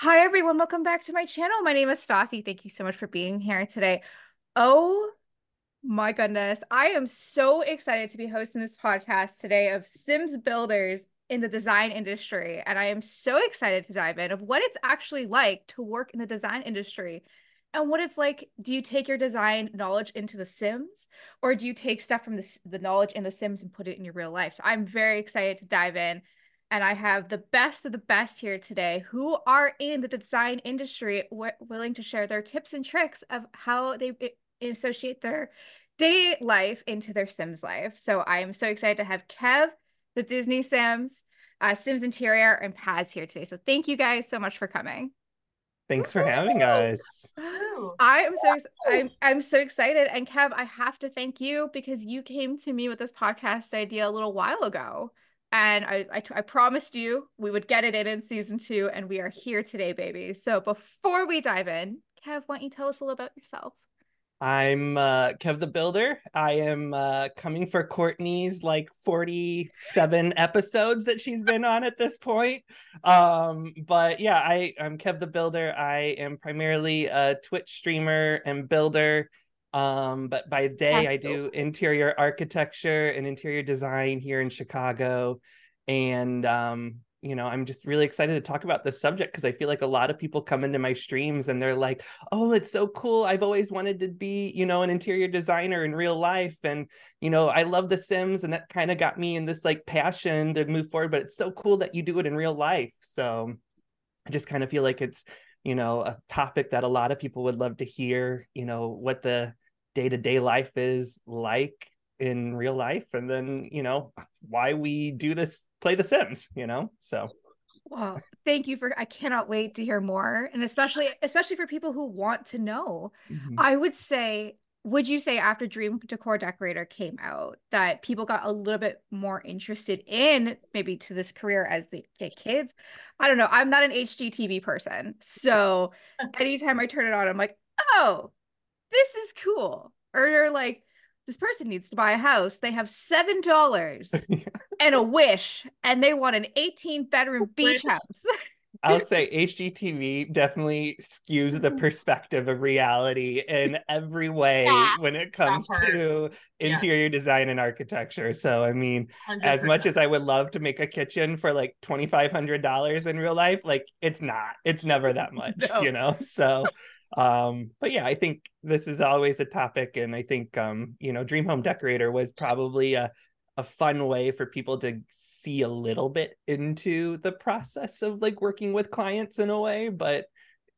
Hi, everyone. Welcome back to my channel. My name is Stassi. Thank you so much for being here today. Oh my goodness. I am so excited to be hosting this podcast today of Sims builders in the design industry. And I am so excited to dive in of what it's actually like to work in the design industry and what it's like. Do you take your design knowledge into the Sims or do you take stuff from the, the knowledge in the Sims and put it in your real life? So I'm very excited to dive in and I have the best of the best here today who are in the design industry willing to share their tips and tricks of how they associate their day life into their Sims life. So I am so excited to have Kev, the Disney Sims, uh, Sims Interior, and Paz here today. So thank you guys so much for coming. Thanks for having us. I am so I'm I'm so excited. And Kev, I have to thank you because you came to me with this podcast idea a little while ago and I, I, I promised you we would get it in in season two, and we are here today, baby. So before we dive in, Kev, why don't you tell us a little about yourself? I'm uh, Kev the Builder. I am uh, coming for Courtney's like 47 episodes that she's been on at this point. Um, but yeah, I, I'm Kev the Builder. I am primarily a Twitch streamer and builder. Um, but by day, I do interior architecture and interior design here in Chicago. And, um, you know, I'm just really excited to talk about this subject because I feel like a lot of people come into my streams and they're like, oh, it's so cool. I've always wanted to be, you know, an interior designer in real life. And, you know, I love The Sims and that kind of got me in this like passion to move forward. But it's so cool that you do it in real life. So I just kind of feel like it's, you know, a topic that a lot of people would love to hear, you know, what the day-to-day life is like in real life and then you know why we do this play the sims you know so well thank you for i cannot wait to hear more and especially especially for people who want to know mm-hmm. i would say would you say after dream decor decorator came out that people got a little bit more interested in maybe to this career as they get kids i don't know i'm not an hgtv person so anytime i turn it on i'm like oh this is cool. Or you're like, this person needs to buy a house. They have seven dollars and a wish, and they want an 18 bedroom beach house. I'll say HGTV definitely skews the perspective of reality in every way yeah, when it comes to interior yeah. design and architecture. So, I mean, 100%. as much as I would love to make a kitchen for like $2,500 in real life, like it's not, it's never that much, no. you know? So, um but yeah i think this is always a topic and i think um you know dream home decorator was probably a a fun way for people to see a little bit into the process of like working with clients in a way but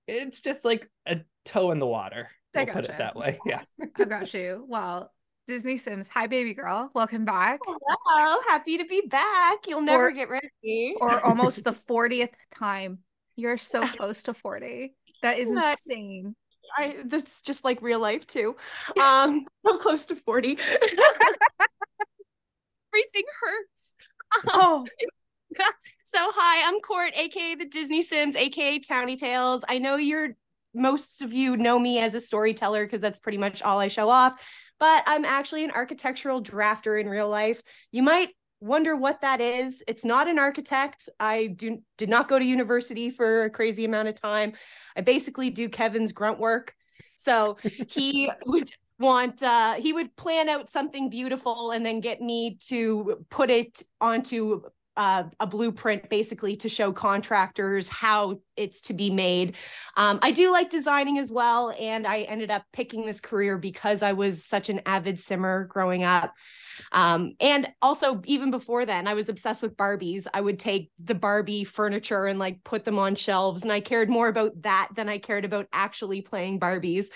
it's just like a toe in the water I we'll put it that way yeah i got you well Disney Sims. Hi, baby girl. Welcome back. Hello. Happy to be back. You'll never or, get rid of me. or almost the 40th time. You're so close to 40. That is insane. I that's just like real life too. Um, I'm close to 40. Everything hurts. Um, oh. so hi, I'm Court, aka the Disney Sims, aka Townie Tales. I know you're most of you know me as a storyteller because that's pretty much all I show off. But I'm actually an architectural drafter in real life. You might wonder what that is. It's not an architect. I do did not go to university for a crazy amount of time. I basically do Kevin's grunt work. So he would want uh he would plan out something beautiful and then get me to put it onto uh, a blueprint basically to show contractors how it's to be made. Um, I do like designing as well, and I ended up picking this career because I was such an avid simmer growing up. Um, and also, even before then, I was obsessed with Barbies. I would take the Barbie furniture and like put them on shelves, and I cared more about that than I cared about actually playing Barbies.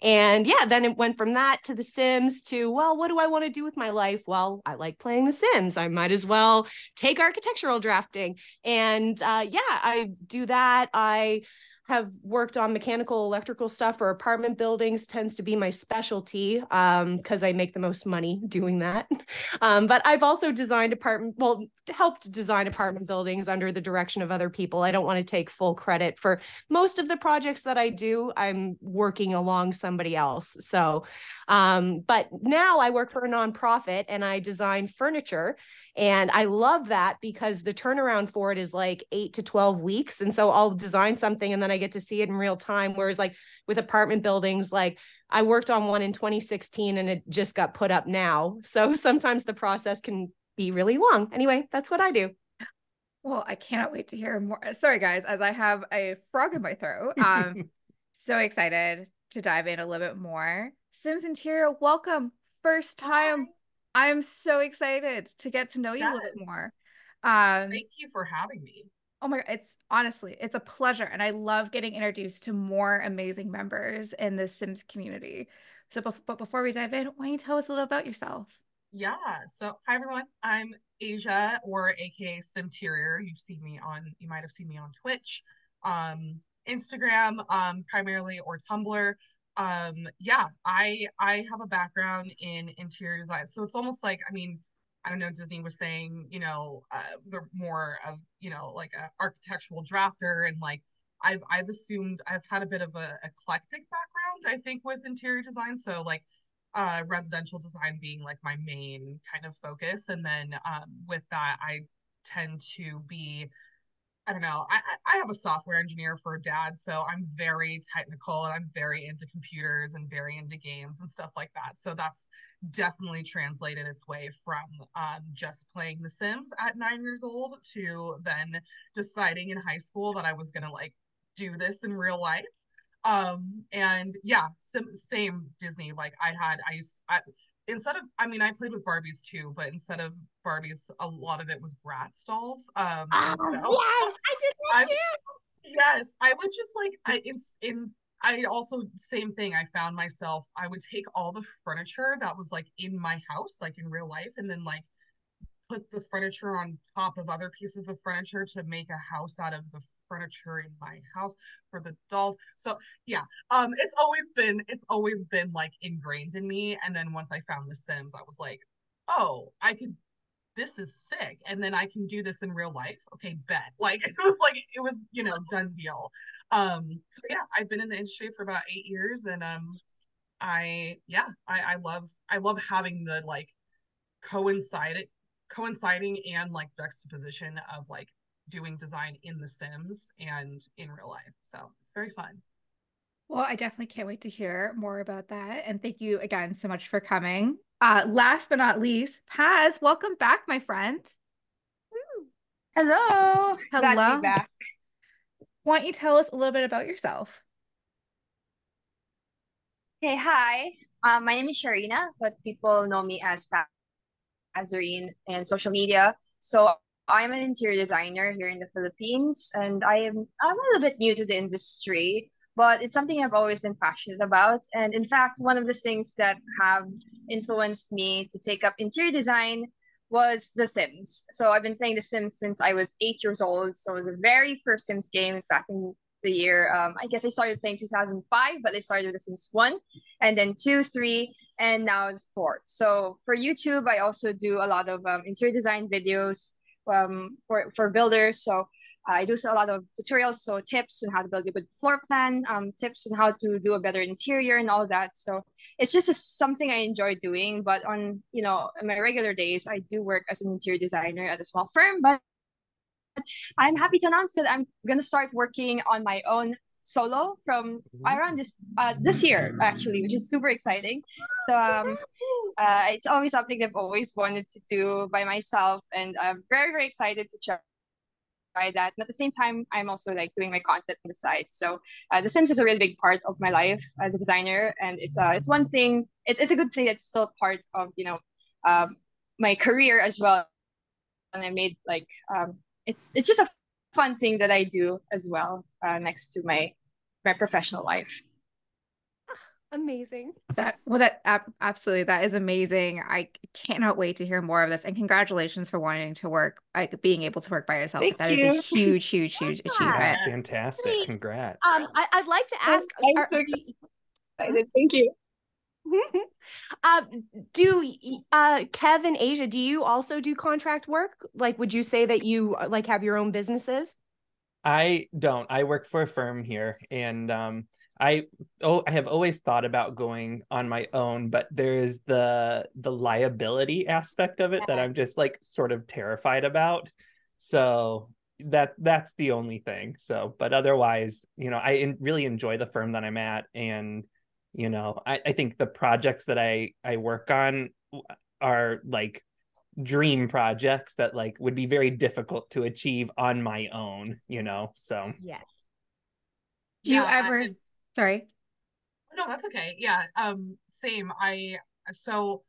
And yeah, then it went from that to The Sims to, well, what do I want to do with my life? Well, I like playing The Sims. I might as well take architectural drafting. And uh, yeah, I do that. I have worked on mechanical electrical stuff for apartment buildings tends to be my specialty um because i make the most money doing that. Um but i've also designed apartment well helped design apartment buildings under the direction of other people. I don't want to take full credit for most of the projects that i do. I'm working along somebody else so um but now i work for a nonprofit and i design furniture and i love that because the turnaround for it is like 8 to 12 weeks and so i'll design something and then i get to see it in real time. Whereas like with apartment buildings, like I worked on one in 2016 and it just got put up now. So sometimes the process can be really long. Anyway, that's what I do. Well, I cannot wait to hear more. Sorry, guys, as I have a frog in my throat. Um, so excited to dive in a little bit more. Sims Interior, welcome. First time. I'm so excited to get to know you yes. a little bit more. Um, Thank you for having me. Oh my, it's honestly, it's a pleasure. And I love getting introduced to more amazing members in the Sims community. So, but before we dive in, why don't you tell us a little about yourself? Yeah. So, hi everyone. I'm Asia or AKA Simterior. You've seen me on, you might have seen me on Twitch, um, Instagram, um, primarily or Tumblr. Um, yeah, I I have a background in interior design. So it's almost like, I mean, I don't know, Disney was saying, you know, uh, they're more of, you know, like an architectural drafter and like I've I've assumed I've had a bit of a eclectic background, I think, with interior design. So like uh residential design being like my main kind of focus. And then um with that I tend to be I don't know. I, I have a software engineer for a dad, so I'm very technical and I'm very into computers and very into games and stuff like that. So that's definitely translated its way from um, just playing The Sims at nine years old to then deciding in high school that I was gonna like do this in real life. Um, and yeah, sim- same Disney. Like I had, I used, I, instead of i mean i played with barbies too but instead of barbies a lot of it was Bratz dolls um oh, so yeah i did that I, too yes i would just like i it's in i also same thing i found myself i would take all the furniture that was like in my house like in real life and then like put the furniture on top of other pieces of furniture to make a house out of the furniture in my house for the dolls. So yeah, um, it's always been it's always been like ingrained in me. And then once I found The Sims, I was like, oh, I could. This is sick, and then I can do this in real life. Okay, bet. Like it was like it was you know done deal. Um, so yeah, I've been in the industry for about eight years, and um, I yeah, I I love I love having the like coincided coinciding and like juxtaposition of like doing design in The Sims and in real life. So it's very fun. Well, I definitely can't wait to hear more about that. And thank you again so much for coming. Uh, last but not least, Paz, welcome back, my friend. Hello. Hello. Glad to be back. Why don't you tell us a little bit about yourself? Okay, hi. Um, my name is Sharina, but people know me as Paszerine in social media. So I'm an interior designer here in the Philippines, and I am I'm a little bit new to the industry, but it's something I've always been passionate about. And in fact, one of the things that have influenced me to take up interior design was The Sims. So I've been playing The Sims since I was eight years old. So the very first Sims games back in the year. Um, I guess I started playing 2005, but I started with The Sims 1, and then 2, 3, and now it's 4. So for YouTube, I also do a lot of um, interior design videos um, for, for builders. So I do a lot of tutorials, so tips on how to build a good floor plan, um, tips on how to do a better interior and all that. So it's just a, something I enjoy doing. But on you know my regular days, I do work as an interior designer at a small firm. But I'm happy to announce that I'm gonna start working on my own solo from around this uh, this year actually, which is super exciting. So um, uh, it's always something I've always wanted to do by myself, and I'm very very excited to try that. And at the same time, I'm also like doing my content on the side. So uh, The Sims is a really big part of my life as a designer, and it's uh it's one thing. It's it's a good thing. It's still part of you know um, my career as well. And I made like um, it's it's just a fun thing that I do as well uh, next to my my professional life. Amazing. That well, that ab- absolutely that is amazing. I cannot wait to hear more of this. And congratulations for wanting to work, like being able to work by yourself. Thank That is you. a huge, huge, huge Yeah. achievement. Fantastic. Congrats. Um, I, I'd like to ask. I'm are- so excited. Thank you. um, do uh Kev and Asia, do you also do contract work? Like, would you say that you like have your own businesses? I don't. I work for a firm here and um I oh I have always thought about going on my own, but there is the the liability aspect of it that I'm just like sort of terrified about. So that that's the only thing. So, but otherwise, you know, I in, really enjoy the firm that I'm at and you know, I I think the projects that I I work on are like dream projects that like would be very difficult to achieve on my own, you know. So Yes. Do you Yeah, ever? and- Sorry. No, that's okay. Yeah. Um, same. I so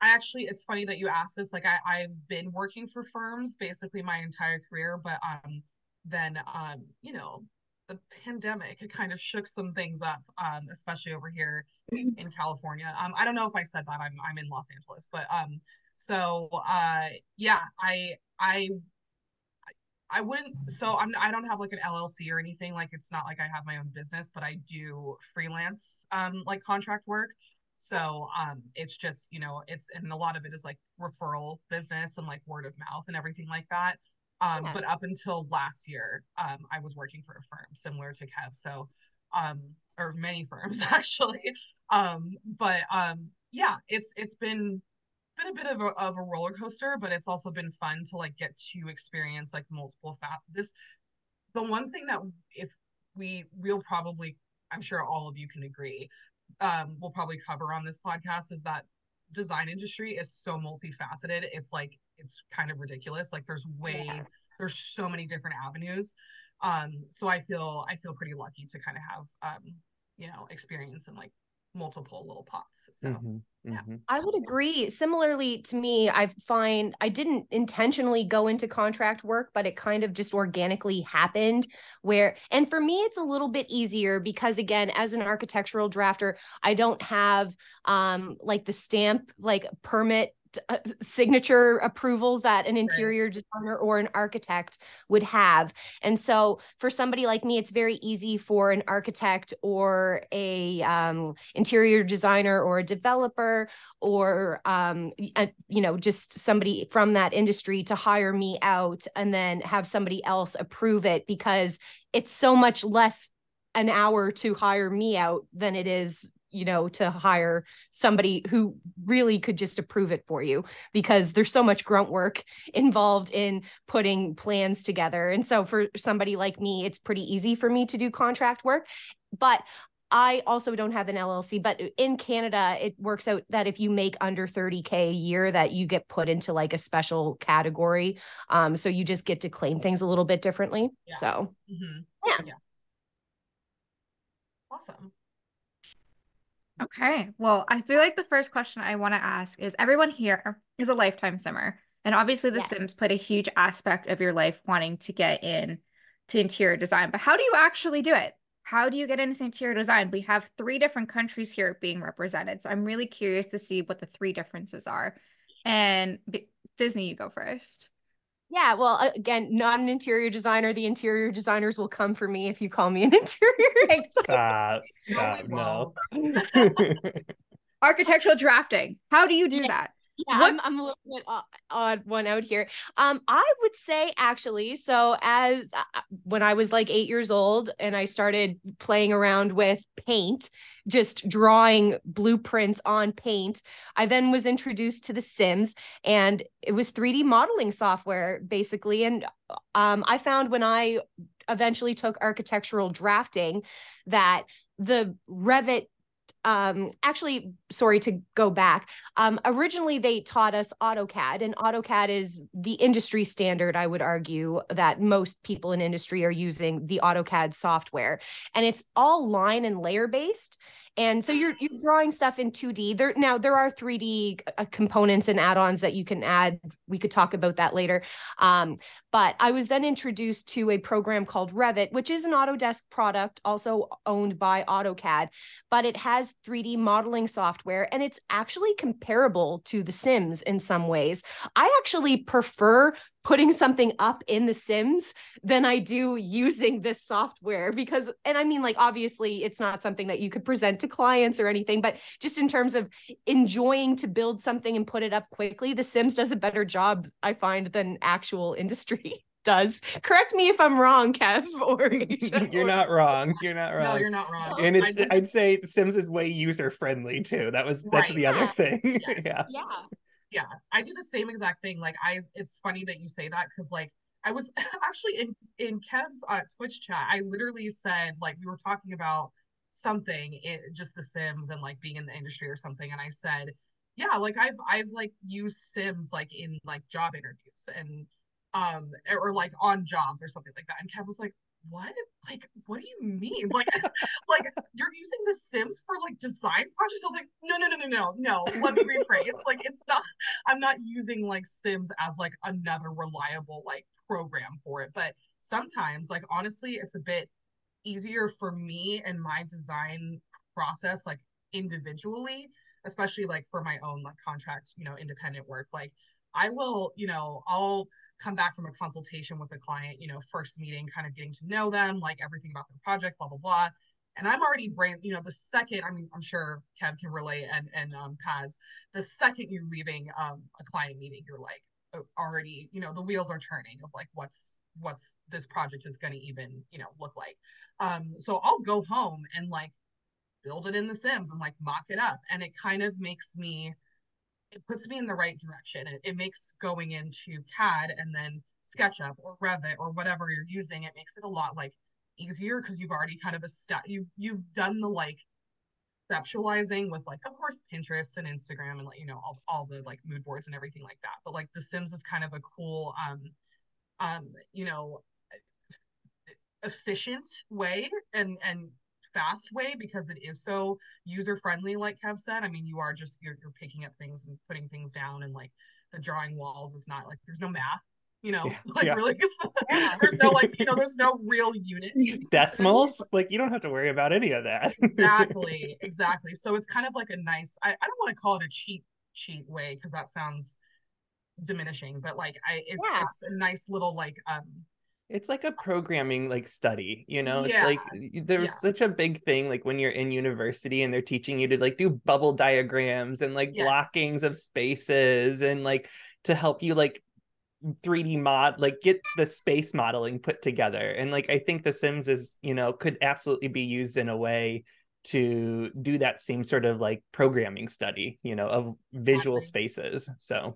I actually it's funny that you asked this. Like I, I've been working for firms basically my entire career, but um then um, you know, the pandemic it kind of shook some things up, um, especially over here in California. Um, I don't know if I said that. I'm I'm in Los Angeles, but um so uh yeah, I I I wouldn't so I'm I don't have like an LLC or anything like it's not like I have my own business but I do freelance um like contract work. So um it's just you know it's and a lot of it is like referral business and like word of mouth and everything like that. Um but up until last year um I was working for a firm similar to Kev so um or many firms actually. Um but um yeah it's it's been been a bit of a, of a roller coaster, but it's also been fun to like get to experience like multiple fat. This the one thing that if we we'll probably I'm sure all of you can agree um we'll probably cover on this podcast is that design industry is so multifaceted. It's like it's kind of ridiculous. Like there's way Yeah. there's so many different avenues. Um so I feel I feel pretty lucky to kind of have um you know experience in like multiple little pots. So Mhm, yeah. mhm. I would agree. Similarly to me, I find I didn't intentionally go into contract work, but it kind of just organically happened where and for me it's a little bit easier because again, as an architectural drafter, I don't have um like the stamp like permit uh, signature approvals that an interior designer or an architect would have. And so for somebody like me, it's very easy for an architect or a um, interior designer or a developer or um, y- uh, you know just somebody from that industry to hire me out and then have somebody else approve it because it's so much less an hour to hire me out than it is you know to hire somebody who really could just approve it for you because there's so much grunt work involved in putting plans together and so for somebody like me it's pretty easy for me to do contract work but I also don't have an LLC, but in Canada, it works out that if you make under 30K a year, that you get put into like a special category. Um, so you just get to claim things a little bit differently. Yeah. So mhm. Yeah. Awesome. Okay. Well, I feel like the first question I want to ask is everyone here is a lifetime simmer. And obviously the Yes. Sims put a huge aspect of your life wanting to get in to interior design. But how do you actually do it? How do you get into interior design? We have three different countries here being represented. So I'm really curious to see what the three differences are. And B- Disney, you go first. Yeah, well, again, not an interior designer. The interior designers will come for me if you call me an interior. Thanks. designer. Stop. No, Stop. we No. Architectural drafting. How do you do Yeah. that? Yeah, What- I'm, I'm a little bit odd one out here. Um, I would say actually, so as uh, when I was like eight years old and I started playing around with paint, just drawing blueprints on paint, I then was introduced to The Sims, and it was 3D modeling software basically. And um, I found when I eventually took architectural drafting that the Revit um actually sorry to go back. Um originally they taught us AutoCAD and AutoCAD is the industry standard I would argue that most people in industry are using the AutoCAD software. And it's all line and layer based And so you're you're drawing stuff in 2D. There now there are 3D uh, components and add-ons that you can add. We could talk about that later. Um, but I was then introduced to a program called Revit, which is an Autodesk product, also owned by AutoCAD, but it has 3D modeling software and it's actually comparable to The Sims in some ways. I actually prefer putting something up in the sims than i do using this software because and i mean like obviously it's not something that you could present to clients or anything but just in terms of enjoying to build something and put it up quickly the sims does a better job i find than actual industry does correct me if i'm wrong kev or you're not wrong you're not wrong No, you're not wrong. and it's just- i'd say sims is way user friendly too that was that's Right. the other Yeah. thing Yes. yeah yeah yeah i do the same exact thing like i it's funny that you say that because like i was actually in in kev's uh, twitch chat i literally said like we were talking about something it, just the sims and like being in the industry or something and i said yeah like i've i've like used sims like in like job interviews and um or like on jobs or something like that and kev was like what? Like what do you mean? Like like you're using the sims for like design projects? I was like no no no no no no. Let me rephrase. Like it's not i'm not using like sims as like another reliable like program for it. But sometimes like honestly it's a bit easier for me and my design process like individually especially like for my own like contract you know independent work. Like i will you know i'll come back from a consultation with a client, you know, first meeting, kind of getting to know them, like everything about their project, blah, blah, blah. And I'm already brain, you know, the second, I mean, I'm sure Kev can relate and and um Paz, the second you're leaving um a client meeting, you're like already, you know, the wheels are turning of like what's what's this project is gonna even, you know, look like. Um, so I'll go home and like build it in the Sims and like mock it up. And it kind of makes me it puts me in the right direction. It, it makes going into CAD and then SketchUp or Revit or whatever you're using, it makes it a lot like easier because you've already kind of a step you you've done the like conceptualizing with like of course Pinterest and Instagram and like you know all, all the like mood boards and everything like that. But like The Sims is kind of a cool um um you know efficient way and and fast way because it is so user friendly like kev said. I mean you are just you're, you're picking up things and putting things down and like the drawing walls is not like there's no math you know Yeah, like yeah. really there's no like you know there's no real unit. Decimals? Like you don't have to worry about any of that. Exactly exactly. So it's kind of like a nice i, I don't want to call it a cheap cheat way because that sounds diminishing but like i it's Yeah. it's a nice little like um it's like a programming like study you know it's Yeah. like there's Yeah. such a big thing like when you're in university and they're teaching you to like do bubble diagrams and like Yes. blockings of spaces and like to help you like 3D mod like get the space modeling put together and like I think the Sims is you know could absolutely be used in a way to do that same sort of like programming study you know of visual spaces so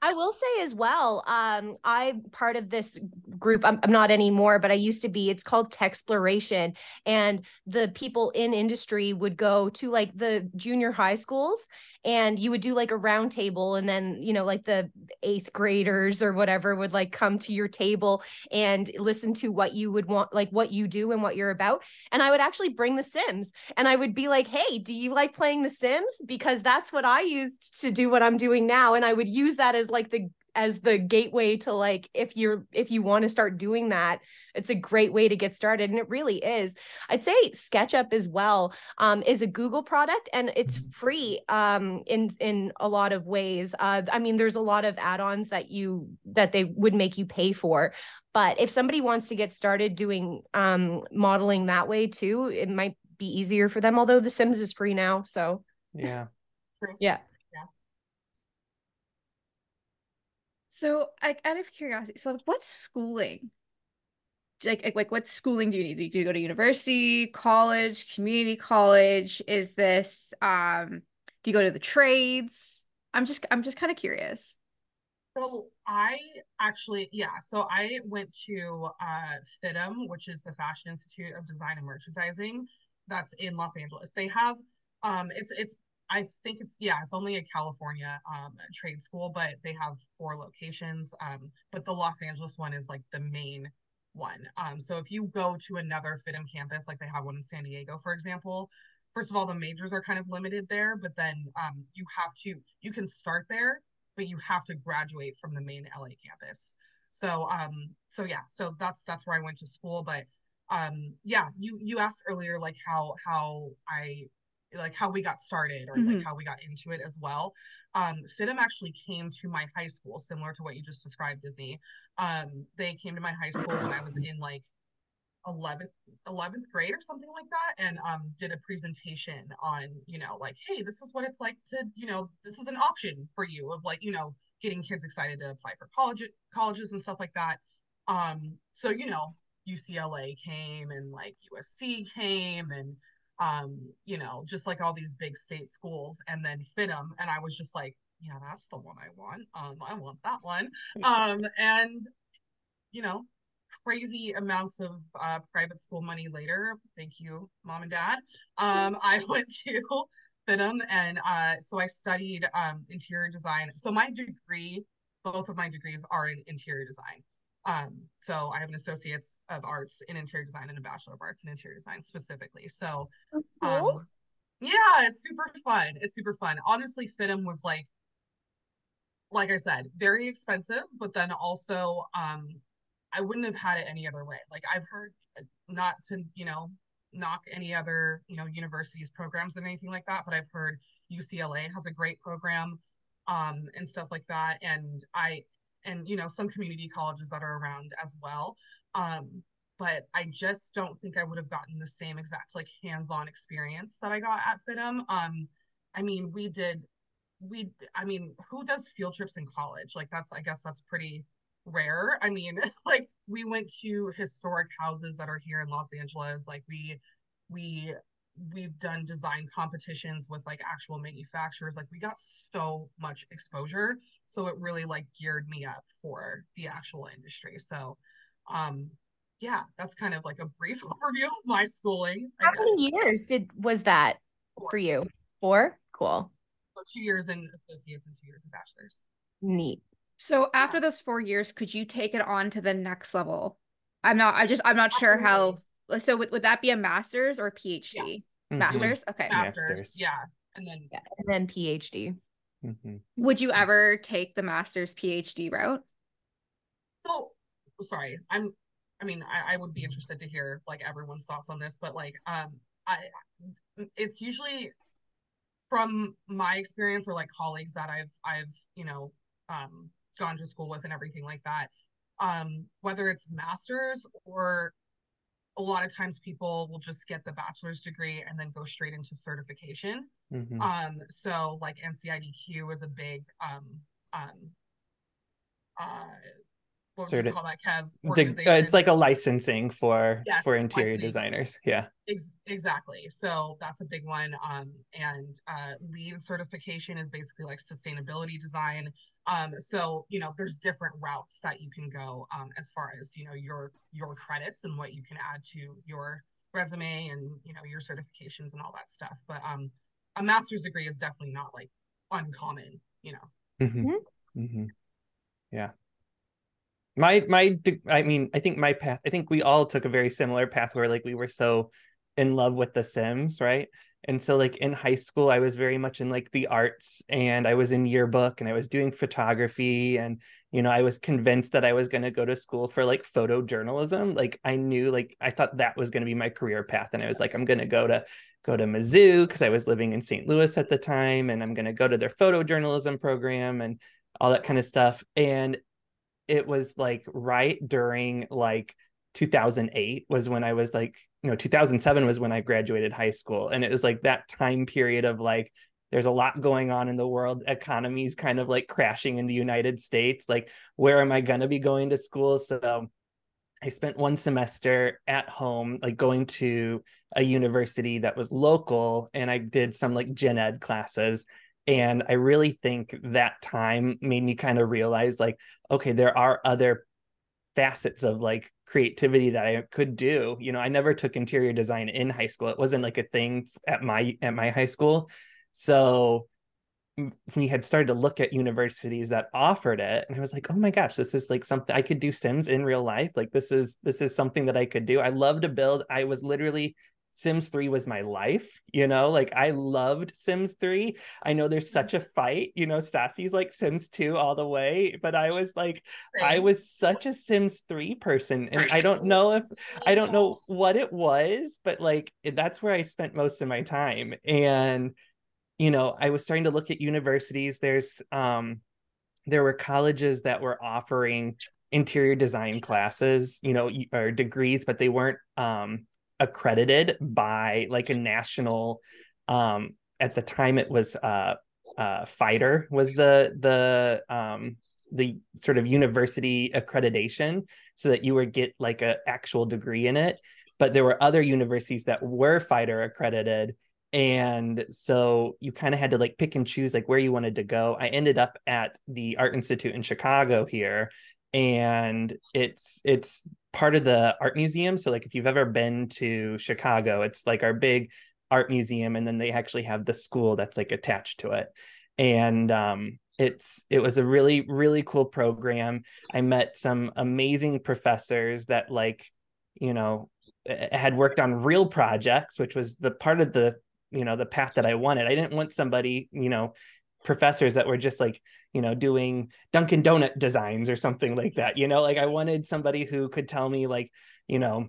I will say as well, um, I'm part of this group. I'm, I'm not anymore, but I used to be. It's called Texploration, and the people in industry would go to like the junior high schools, and you would do like a round table, and then you know like the eighth graders or whatever would like come to your table and listen to what you would want, like what you do and what you're about. And I would actually bring the Sims, and I would be like, "Hey, do you like playing the Sims? Because that's what I used to do what I'm doing now." And I would use that as like the as the gateway to like if you're if you want to start doing that it's a great way to get started and it really is. I'd say sketchup as well um, is a google product and it's free um, in in a lot of ways. Uh, i mean there's a lot of add-ons that you that they would make you pay for but if somebody wants to get started doing um, modeling that way too it might be easier for them although the sims is free now so. Yeah. Yeah So, like, out of curiosity, so like, what schooling? Like, like, what schooling do you need? Do you go to university, college, community college? Is this, um, do you go to the trades? I'm just, I'm just kind of curious. So I actually, yeah, so I went to uh FIDM, which is the Fashion Institute of Design and Merchandising. That's in Los Angeles. They have um it's it's I think it's yeah, it's only a California um trade school, but they have four locations. Um, but the Los Angeles one is like the main one. Um, so if you go to another FIDM campus, like they have one in San Diego, for example, first of all, the majors are kind of limited there, but then um, you have to you can start there, but you have to graduate from the main LA campus. So um so yeah, so that's that's where I went to school. But um yeah, you you asked earlier like how how I like how we got started or mm-hmm. like how we got into it as well. Um, FIDM actually came to my high school, similar to what you just described, Disney. Um, they came to my high school when I was in like 11th 11th grade or something like that and um did a presentation on you know like hey this is what it's like to you know this is an option for you of like you know getting kids excited to apply for college colleges and stuff like that um so you know UCLA came and like USC came and um you know just like all these big state schools and then FIDM and I was just like yeah that's the one I want um I want that one um and you know crazy amounts of uh, private school money later. Thank you, mom and dad. Um, I went to FIDM, and uh, so I studied um, interior design. So my degree, both of my degrees are in interior design. Um, so I have an associate's of arts in interior design and a bachelor of arts in interior design specifically. So, um, yeah, it's super fun. It's super fun. Honestly, FIDM was like, like I said, very expensive, but then also um, I wouldn't have had it any other way. Like I've heard uh, not to, you know, knock any other, you know, universities programs and anything like that, but I've heard UCLA has a great program um and stuff like that and I and you know some community colleges that are around as well. Um but I just don't think I would have gotten the same exact like hands-on experience that I got at FIDM. Um I mean, we did we I mean, who does field trips in college? Like that's I guess that's pretty rare. I mean, like we went to historic houses that are here in Los Angeles. Like we we we've done design competitions with like actual manufacturers. Like we got so much exposure. So it really like geared me up for the actual industry. So um yeah, that's kind of like a brief overview of my schooling. How many years did was that Four. for you? Four? Cool. So two years in associates and two years in bachelor's. Neat. So after those four years, could you take it on to the next level? I'm not. I just. I'm not sure how. So would, would that be a master's or a PhD? Yeah. Mm-hmm. Masters. Okay. Masters. masters. Yeah, and then yeah, and then PhD. Mm-hmm. Would you ever take the master's PhD route? So sorry, I'm. I mean, I, I would be interested to hear like everyone's thoughts on this, but like, um, I, it's usually from my experience or like colleagues that I've I've you know um gone to school with and everything like that. Um, whether it's masters or a lot of times people will just get the bachelor's degree and then go straight into certification. Mm-hmm. Um, so like NCIDQ is a big um, um, uh, what would you call that, Kev? Uh, it's like a licensing for yes, for interior licensing. designers. Yeah. Ex- exactly. So that's a big one. Um, and uh, LEED certification is basically like sustainability design. Um, so you know, there's different routes that you can go um, as far as you know your your credits and what you can add to your resume and you know your certifications and all that stuff. But um, a master's degree is definitely not like uncommon. You know. Mm-hmm. Mm-hmm. mm-hmm. Yeah my my i mean i think my path i think we all took a very similar path where like we were so in love with the sims right and so like in high school i was very much in like the arts and i was in yearbook and i was doing photography and you know i was convinced that i was going to go to school for like photojournalism like i knew like i thought that was going to be my career path and i was like i'm going to go to go to mizzou because i was living in st louis at the time and i'm going to go to their photojournalism program and all that kind of stuff and it was like right during like 2008 was when I was like, you know, 2007 was when I graduated high school. And it was like that time period of like, there's a lot going on in the world. Economies kind of like crashing in the United States. Like, where am I going to be going to school? So I spent one semester at home, like going to a university that was local, and I did some like gen ed classes. And I really think that time made me kind of realize like, okay, there are other facets of like creativity that I could do. You know, I never took interior design in high school. It wasn't like a thing at my at my high school. So we had started to look at universities that offered it and I was like, "Oh my gosh, this is like something I could do sims in real life. Like this is this is something that I could do. I love to build. I was literally Sims 3 was my life, you know, like I loved Sims 3. I know there's mm-hmm. such a fight, you know, Stassi's like Sims 2 all the way, but I was like, I was such a Sims 3 person. And I don't know if I don't know what it was, but like that's where I spent most of my time. And, you know, I was starting to look at universities. There's um there were colleges that were offering interior design classes, you know, or degrees, but they weren't um accredited by like a national um at the time it was uh uh FIDER was the the um the sort of university accreditation so that you would get like an actual degree in it but there were other universities that were FIDER accredited and so you kind of had to like pick and choose like where you wanted to go i ended up at the art institute in chicago here and it's it's part of the art museum. So like if you've ever been to Chicago, it's like our big art museum, and then they actually have the school that's like attached to it. And um, it's it was a really really cool program. I met some amazing professors that like you know had worked on real projects, which was the part of the you know the path that I wanted. I didn't want somebody you know professors that were just like you know doing dunkin donut designs or something like that you know like i wanted somebody who could tell me like you know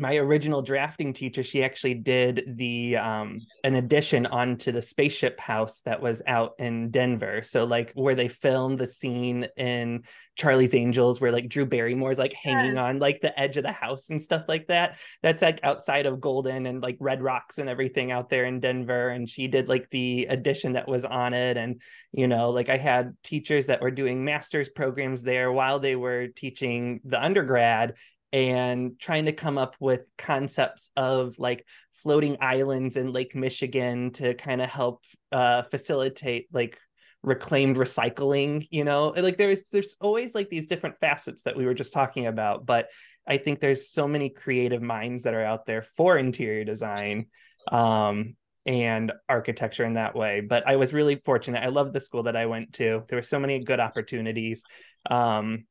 my original drafting teacher she actually did the um an addition onto the spaceship house that was out in denver. So like where they filmed the scene in charlie's angels where like drew barrymore's like hanging on like the edge of the house and stuff like that. That's like outside of golden and like red rocks and everything out there in denver. And she did like the addition that was on it. And you know like i had teachers that were doing master's programs there while they were teaching the undergrad and trying to come up with concepts of like floating islands in Lake Michigan to kind of help uh, facilitate like reclaimed recycling you know? Like there's there's always like these different facets that we were just talking about but i think there's so many creative minds that are out there for interior design um, and architecture in that way but i was really fortunate. I loved the school that i went to. There were so many good opportunities um,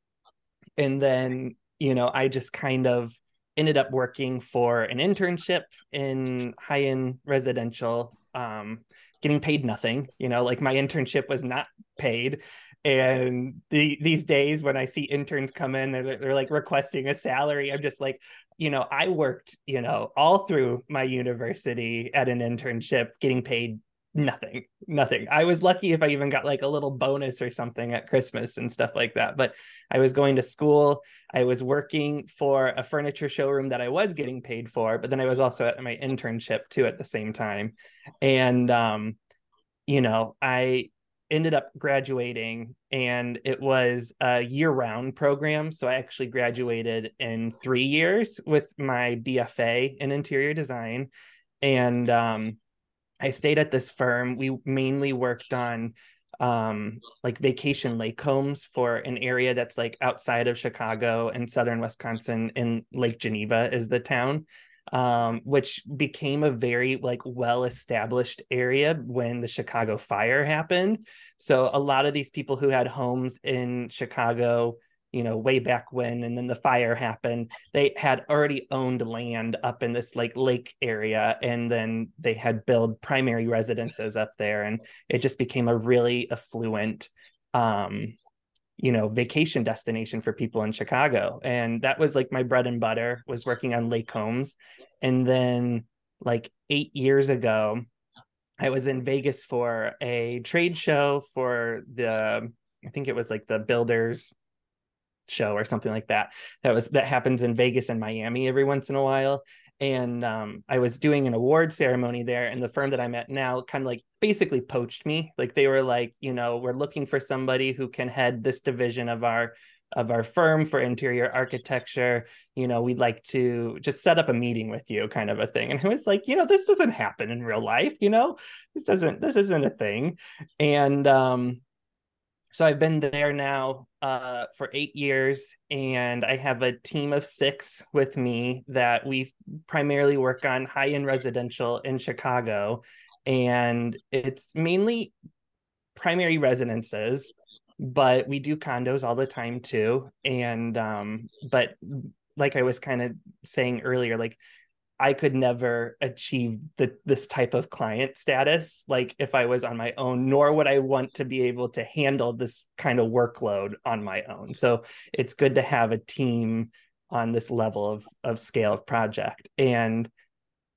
and then you know, I just kind of ended up working for an internship in high end residential, um, getting paid nothing. You know, like my internship was not paid. And the, these days, when I see interns come in, they're, they're like requesting a salary. I'm just like, you know, I worked, you know, all through my university at an internship, getting paid nothing nothing. I was lucky if i even got like a little bonus or something at christmas and stuff like that but i was going to school. I was working for a furniture showroom that i was getting paid for but then i was also at my internship too at the same time. And um you know i ended up graduating and it was a year round program. So i actually graduated in 3 years with my bfa in interior design. And um I stayed at this firm. We mainly worked on um like vacation lake homes for an area that's like outside of Chicago and southern Wisconsin in Lake Geneva is the town um which became a very like well established area when the Chicago fire happened so a lot of these people who had homes in Chicago you know way back when and then the fire happened. They had already owned land up in this like lake area and then they had built primary residences up there and it just became a really affluent um you know vacation destination for people in chicago. And that was like my bread and butter was working on lake homes and then like eight years ago i was in vegas for a trade show for the i think it was like the builders show or something like that. That was that happens in vegas and miami every once in a while. And um, i was doing an award ceremony there and the firm that i'm at now kind of like basically poached me. Like they were like you know we're looking for somebody who can head this division of our of our firm for interior architecture. You know we'd like to just set up a meeting with you kind of a thing. And i was like you know this doesn't happen in real life you know? This doesn't this isn't a thing. And um so I've been there now uh, for eight years, and I have a team of six with me that we primarily work on high end residential in Chicago, and it's mainly primary residences, but we do condos all the time too. And um, but like I was kind of saying earlier, like I could never achieve the this type of client status like if I was on my own, nor would I want to be able to handle this kind of workload on my own. So it's good to have a team on this level of of scale of project. And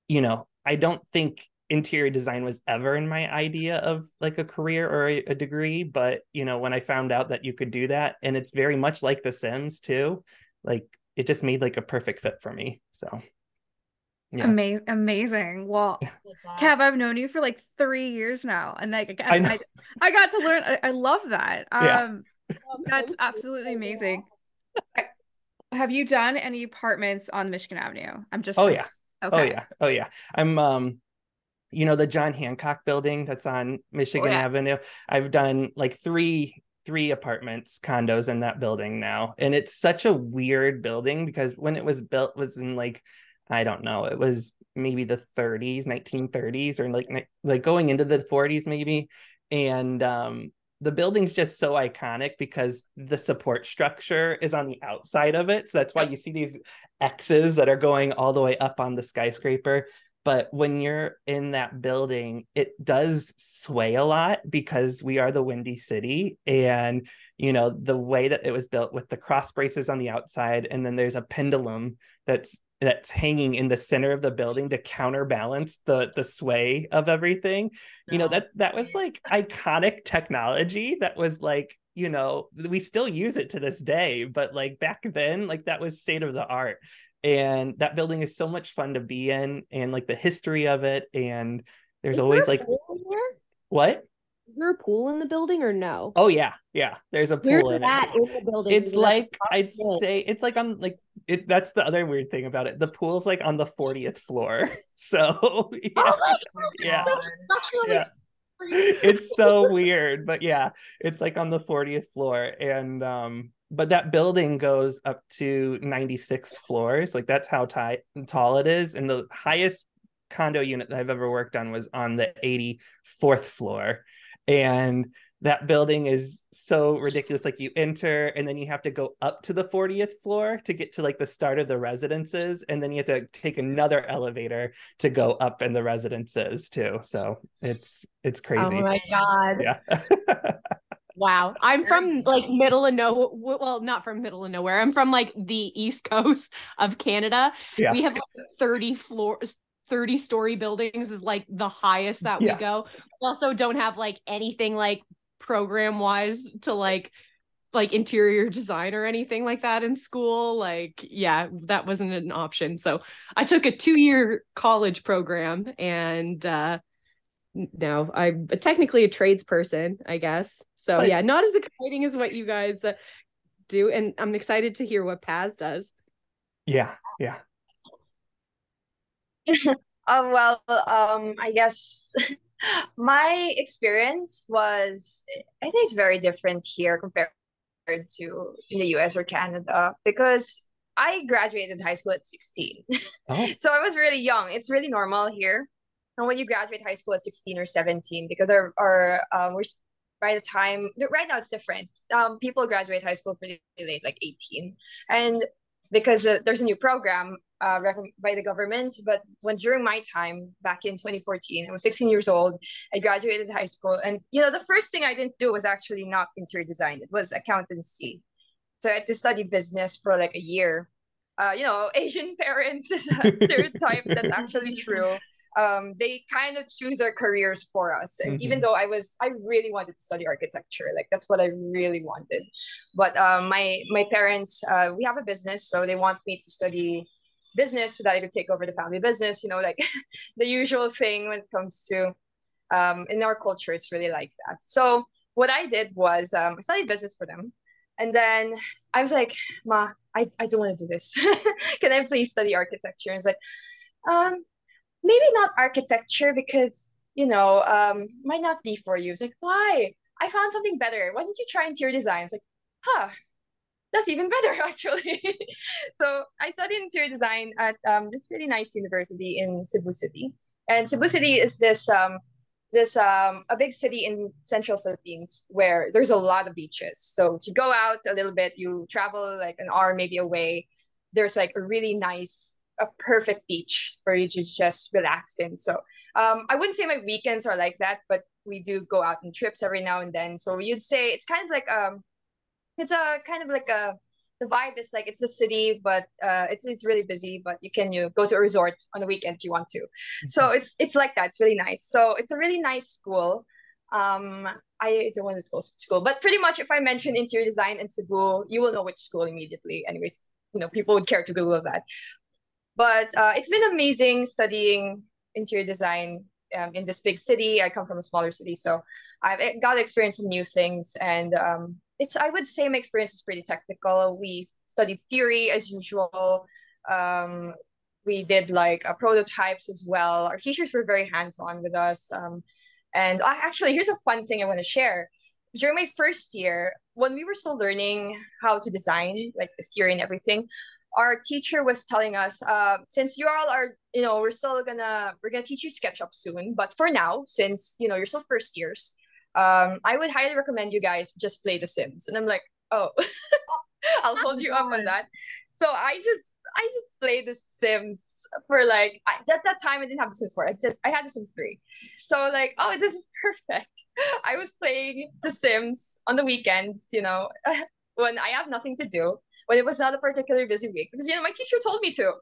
you know, I don't think interior design was ever in my idea of like a career or a, a degree, but you know, when I found out that you could do that, and it's very much like The Sims too, like it just made like a perfect fit for me. So yeah. Amazing, amazing. Well, Kev, I've known you for like three years now, and like I, I, I got to learn. I, I love that. Um, yeah. that's absolutely amazing. Have you done any apartments on Michigan Avenue? I'm just. Oh yeah. Oh, okay. Oh yeah. Oh yeah. I'm um, you know the John Hancock building that's on Michigan oh, yeah. Avenue. I've done like three three apartments condos in that building now and it's such a weird building because when it was built was in like I don't know. It was maybe the 30s, 1930s, or like like going into the 40s, maybe. And um, the building's just so iconic because the support structure is on the outside of it. So that's why you see these X's that are going all the way up on the skyscraper. But when you're in that building, it does sway a lot because we are the Windy City. And, you know, the way that it was built with the cross braces on the outside, and then there's a pendulum that's that's hanging in the center of the building to counterbalance the the sway of everything you know that that was like iconic technology that was like you know we still use it to this day but like back then like that was state of the art and that building is so much fun to be in and like the history of it and there's is always like what is there a pool in the building or no? Oh yeah, yeah. There's a pool Where's in that it. in the building. It's like I'd say it's like on like it. That's the other weird thing about it. The pool's like on the fortieth floor. So yeah, oh yeah, yeah. it's so weird, but yeah, it's like on the fortieth floor, and um, but that building goes up to 96 floors. Like that's how t- tall it is, and the highest condo unit that I've ever worked on was on the 84th floor and that building is so ridiculous like you enter and then you have to go up to the 40th floor to get to like the start of the residences and then you have to take another elevator to go up in the residences too so it's it's oh crazy oh my god yeah Wow. I'm from like middle of nowhere. Well, not from middle of nowhere. I'm from like the east coast of Canada. Yeah. We have like 30 floors, 30 story buildings is like the highest that yeah. we go. We also don't have like anything like program wise to like like interior design or anything like that in school. Like, yeah, that wasn't an option. So I took a two year college program and uh now I'm technically a tradesperson, I guess. So but, yeah, not as exciting as what you guys uh, do. And I'm excited to hear what Paz does. Yeah, yeah. Uh, well, um, I guess my experience was, I think it's very different here compared to in the US or Canada because I graduated high school at 16. Oh. so I was really young. It's really normal here. And when you graduate high school at 16 or 17, because our, our um, we're by the time right now it's different. Um, people graduate high school pretty late, like 18. And because uh, there's a new program uh, by the government. But when during my time back in 2014, I was 16 years old. I graduated high school, and you know the first thing I didn't do was actually not interior design. It was accountancy. So I had to study business for like a year. Uh, you know, Asian parents is a stereotype that's actually true. Um, they kind of choose their careers for us. And mm-hmm. even though I was, I really wanted to study architecture. Like that's what I really wanted. But um, my my parents, uh, we have a business, so they want me to study business so that I could take over the family business, you know, like the usual thing when it comes to um, in our culture, it's really like that. So what I did was um, I studied business for them. And then I was like, Ma, I, I don't want to do this. Can I please study architecture? And it's like, um, maybe not architecture because, you know, um, might not be for you. It's like, why? I found something better. Why don't you try interior design? It's like, huh, that's even better actually. so I studied interior design at um, this really nice university in Cebu City, and Cebu City is this um, this um, a big city in central Philippines where there's a lot of beaches. So to go out a little bit, you travel like an hour maybe away. There's like a really nice a perfect beach for you to just relax in. So um, I wouldn't say my weekends are like that, but we do go out on trips every now and then. So you'd say it's kind of like um, it's a kind of like a the vibe is like it's a city, but uh, it's it's really busy. But you can you go to a resort on the weekend if you want to. Mm-hmm. So it's it's like that. It's really nice. So it's a really nice school. Um, I don't want to go school, but pretty much if I mention interior design in Cebu, you will know which school immediately. Anyways, you know people would care to Google that. But uh, it's been amazing studying interior design um, in this big city. I come from a smaller city, so I've eh, got to experience some new things. And um, it's I would say my experience is pretty technical. We studied theory as usual. Um, we did like uh, prototypes as well. Our teachers were very hands on with us. Um, and I, actually, here's a fun thing I want to share. During my first year, when we were still learning how to design, like the theory and everything, our teacher was telling us, uh, since you all are, you know, we're still gonna we're gonna teach you SketchUp soon, but for now, since you know you're still first years, um, I would highly recommend you guys just play The Sims. And I'm like, oh, I'll hold you up on that. So I just I just played The Sims for like I, at that time I didn't have The Sims 4. I just I had The Sims 3. So like, oh, this is perfect. I was playing The Sims on the weekends, you know, when I have nothing to do when it was not a particularly busy week because you know my teacher told me to.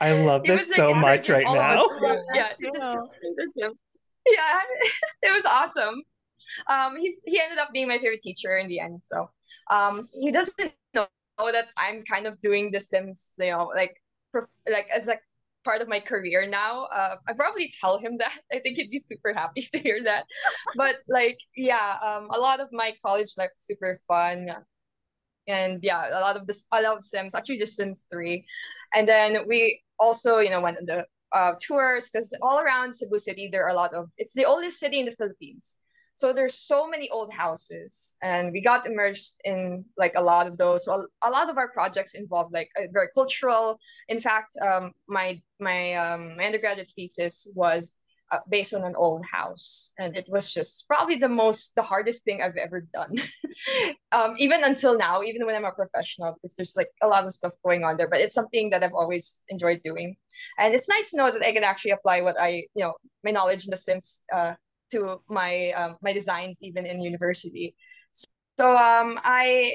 I love this so like, much right now. yeah, just, yeah, it was awesome. Um, he's he ended up being my favorite teacher in the end. So, um, he doesn't know that I'm kind of doing The Sims, you know, like prof- like as like part of my career now. Uh, I probably tell him that. I think he'd be super happy to hear that. but like, yeah, um, a lot of my college life super fun and yeah a lot of this i love sims actually just sims 3 and then we also you know went on the uh, tours because all around cebu city there are a lot of it's the oldest city in the philippines so there's so many old houses and we got immersed in like a lot of those. So a, lot of our projects involved like very cultural. In fact um, my my um, undergraduate thesis was uh, based on an old house and it was just probably the most the hardest thing i've ever done. Um, even until now even when i'm a professional because there's like a lot of stuff going on there but it's something that i've always enjoyed doing. And it's nice to know that i can actually apply what i you know my knowledge in the sims uh, to my um, my designs even in university so um i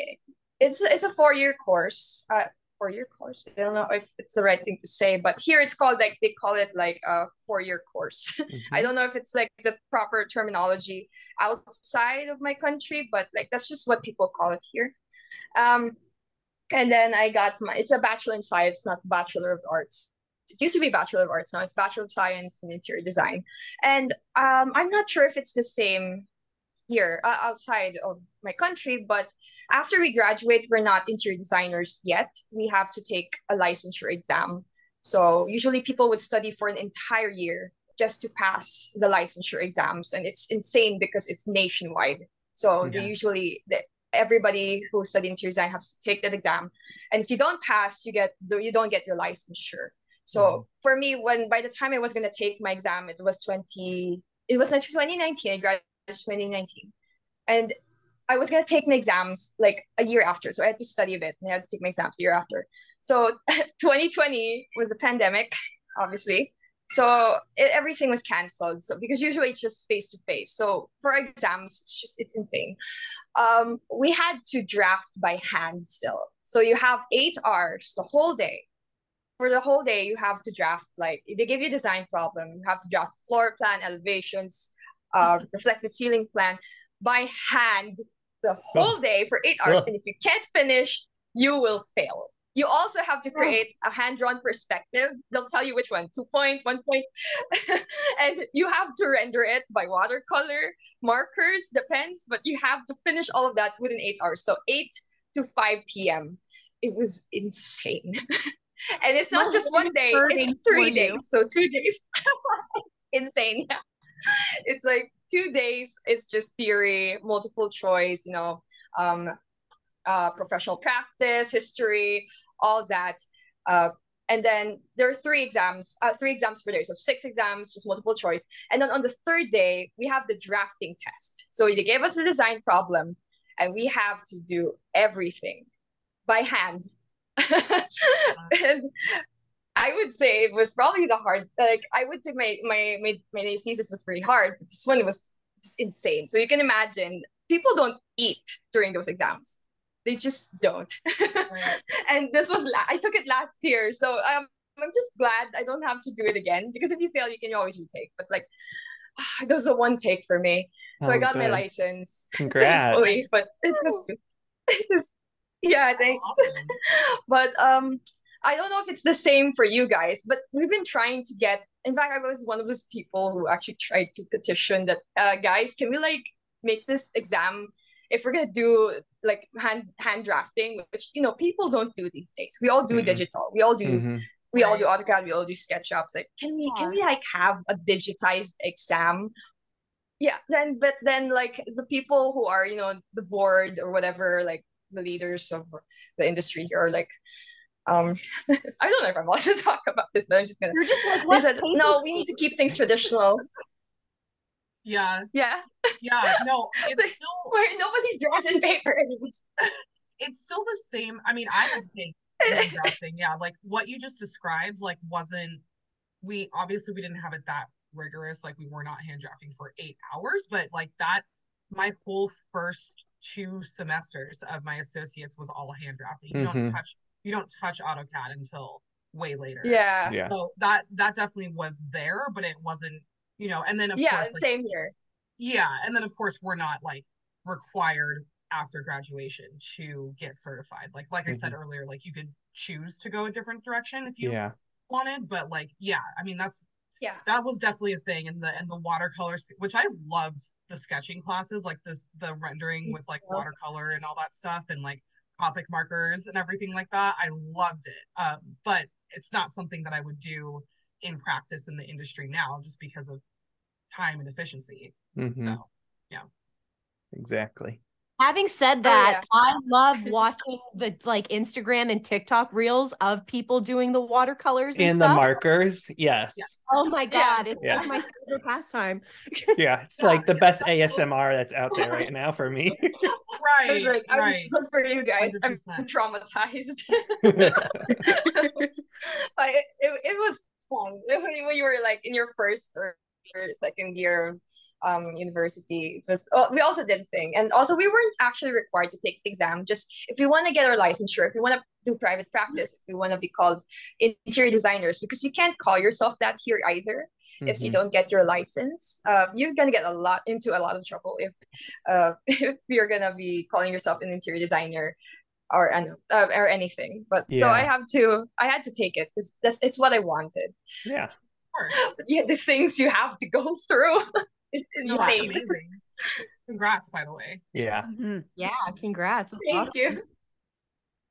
it's it's a four year course uh, four-year course. I don't know if it's the right thing to say, but here it's called like they call it like a four-year course. Mm-hmm. I don't know if it's like the proper terminology outside of my country, but like that's just what people call it here. Um, and then I got my it's a bachelor in science, not bachelor of arts. It used to be bachelor of arts, now it's bachelor of science in interior design. And um, I'm not sure if it's the same here uh, outside of my country but after we graduate we're not interior designers yet. We have to take a licensure exam. So usually people would study for an entire year just to pass the licensure exams and it's insane because it's nationwide. So yeah. they usually the, everybody who study interior design has to take that exam. And if you don't pass you get you don't get your licensure so mm-hmm. for me when by the time i was going to take my exam it was 20 it was like 2019 i graduated 2019. And I was gonna take my exams like a year after. So I had to study a bit and I had to take my exams a year after. So 2020 was a pandemic, obviously. So it, everything was canceled. So because usually it's just face to face. So for exams, it's just it's insane. Um, we had to draft by hand still. So you have eight hours the whole day. For the whole day, you have to draft like they give you a design problem. You have to draft floor plan, elevations, uh, reflective ceiling plan by hand the whole day for eight hours. And if you can't finish, you will fail. You also have to create a hand-drawn perspective. They'll tell you which one, two point, one point. and you have to render it by watercolor, markers, depends, but you have to finish all of that within eight hours. So 8 to 5 p.m. It was insane. and it's not just one day, it's three days. So two days. insane. Yeah. it's like two days. It's just theory, multiple choice, you know, um, uh, professional practice, history, all that. Uh, and then there are three exams, uh, three exams per day. So six exams, just multiple choice. And then on the third day, we have the drafting test. So they gave us a design problem, and we have to do everything by hand. and I would say it was probably the hard. Like I would say my my my my thesis was pretty hard. But this one was insane. So you can imagine people don't eat during those exams. They just don't. Right. and this was la- I took it last year, so um, I'm just glad I don't have to do it again because if you fail, you can always retake. But like, that was a one take for me. So I Oh, got my license. Congrats. but it was, it was yeah, thanks. Awesome. But um, I don't know if it's the same for you guys, but we've been trying to get. In fact, I was one of those people who actually tried to petition that, uh, guys, can we like make this exam if we're gonna do like hand hand drafting, which you know people don't do these days. We all do Mhm. digital. We all do Mhm. we all do AutoCAD, we all do SketchUps. Like, can we can we like have a digitized exam? Yeah, then but then like the people who are, you know, the board or whatever, like the leaders of the industry are like, um I don't know if I'm allowed to talk about this, but I'm just gonna You're just like, what? said, no, we need to keep things traditional. Yeah, Yeah. yeah. No, it's Like- still Where nobody draws in paper anymore. it's still the same. I mean, I would to take hand drafting. Yeah, like what you just described, like wasn't we obviously we didn't have it that rigorous. Like we were not hand drafting for eight hours, but like that, my whole first two semesters of my associates was all hand drafting. You don't Mhm. touch you don't touch AutoCAD until way later. Yeah. Yeah. So that that definitely was there, but it wasn't, you know, and then of Yeah, course like, same here. yeah, and then of course we're not like required after graduation to get certified. Like like I said earlier, like you could choose to go a different direction if you Yeah. wanted, but like yeah, I mean that's Yeah. that was definitely a thing and the and the watercolor which I loved the sketching classes, like this the rendering with like watercolor and all that stuff and like Copic markers and everything like that. I loved it. Um, but it's not something that I would do in practice in the industry now just because of time and efficiency. Mhm. So yeah Exactly. Having said Oh, that, yeah. I love watching the like Instagram and TikTok reels of people doing the watercolors and, And the markers. Yes. Yes. Oh my god, it's Yeah. like my favorite pastime. Yeah. It's Yeah, like the best. ASMR that's out there right now for me. I was right, I'm right. for you guys. I'm traumatized. but it, it, it was fun when you when you were like in your first or, or second year of um university. It was oh, we also did sing and also we weren't actually required to take the exam. Just if we want to get our licensure if we want to do private practice if we want to be called interior designers because you can't call yourself that here either if you Mhm. don't get your license. Uh, you're gonna get a lot into a lot of trouble if uh, if you're gonna be calling yourself an interior designer or uh, or anything. But so i have to i had to take it because that's it's what i wanted. Yeah. Yeah the things you have to go through it's No, that's insane amazing. Congrats, by the way. Yeah. Mhm. Yeah, congrats. That's thank awesome. you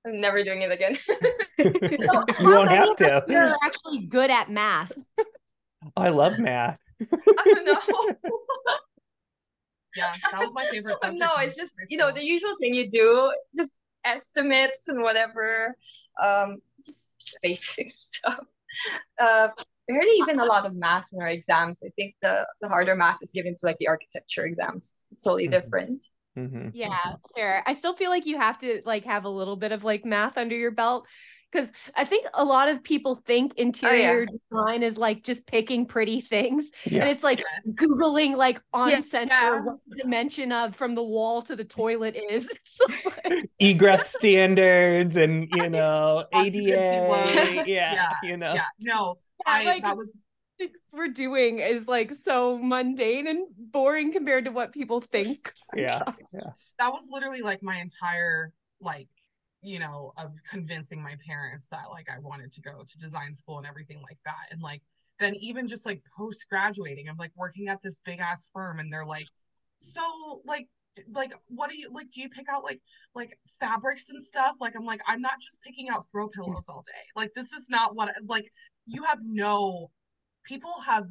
i'm never doing it again you How won't many have of us to. are actually good at math. I love math. i don't know Yeah, that was my favorite subject. no, it's just high you know the usual thing you do, just estimates and whatever, um, just just basic stuff. Uh, barely even a lot of math in our exams. I think the the harder math is given to like the architecture exams. It's totally Mhm. different. Mhm. Yeah, sure. I still feel like you have to like have a little bit of like math under your belt because I think a lot of people think interior design is like just picking pretty things. Yeah. And it's like Yes. Googling like on Yeah. center what the dimension of from the wall to the toilet is. It's like, Egress standards and you know ADA. Yeah. Yeah, You know. Yeah, no, yeah, I like that was we're doing is like so mundane and boring compared to what people think. Yeah. that was literally like my entire like you know of convincing my parents that like I wanted to go to design school and everything like that and like then even just like post graduating I'm like working at this big ass firm and they're like so like like what do you like do you pick out like like fabrics and stuff like I'm like I'm not just picking out throw pillows all day like this is not what like you have no people have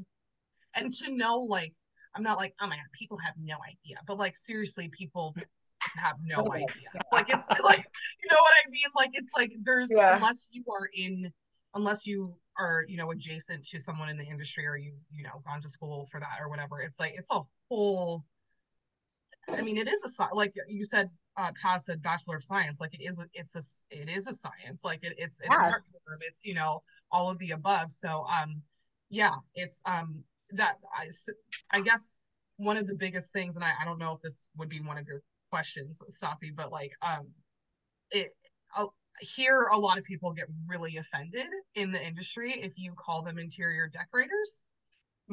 and to know like I'm not like oh my god people have no idea but like seriously people have no Oh, idea like it's like you know what I mean like it's like there's Yeah. unless you are in unless you are you know adjacent to someone in the industry or you you know gone to school for that or whatever it's like it's a whole I mean it is a like you said uh Kaz said bachelor of science like it is a, it's a it is a science like it, it's it's Yeah. an art form. it's you know all of the above. So um yeah, it's um that I I guess one of the biggest things, and I, I don't know if this would be one of your questions, Stassi, but like um it uh, here a lot of people get really offended in the industry if you call them interior decorators.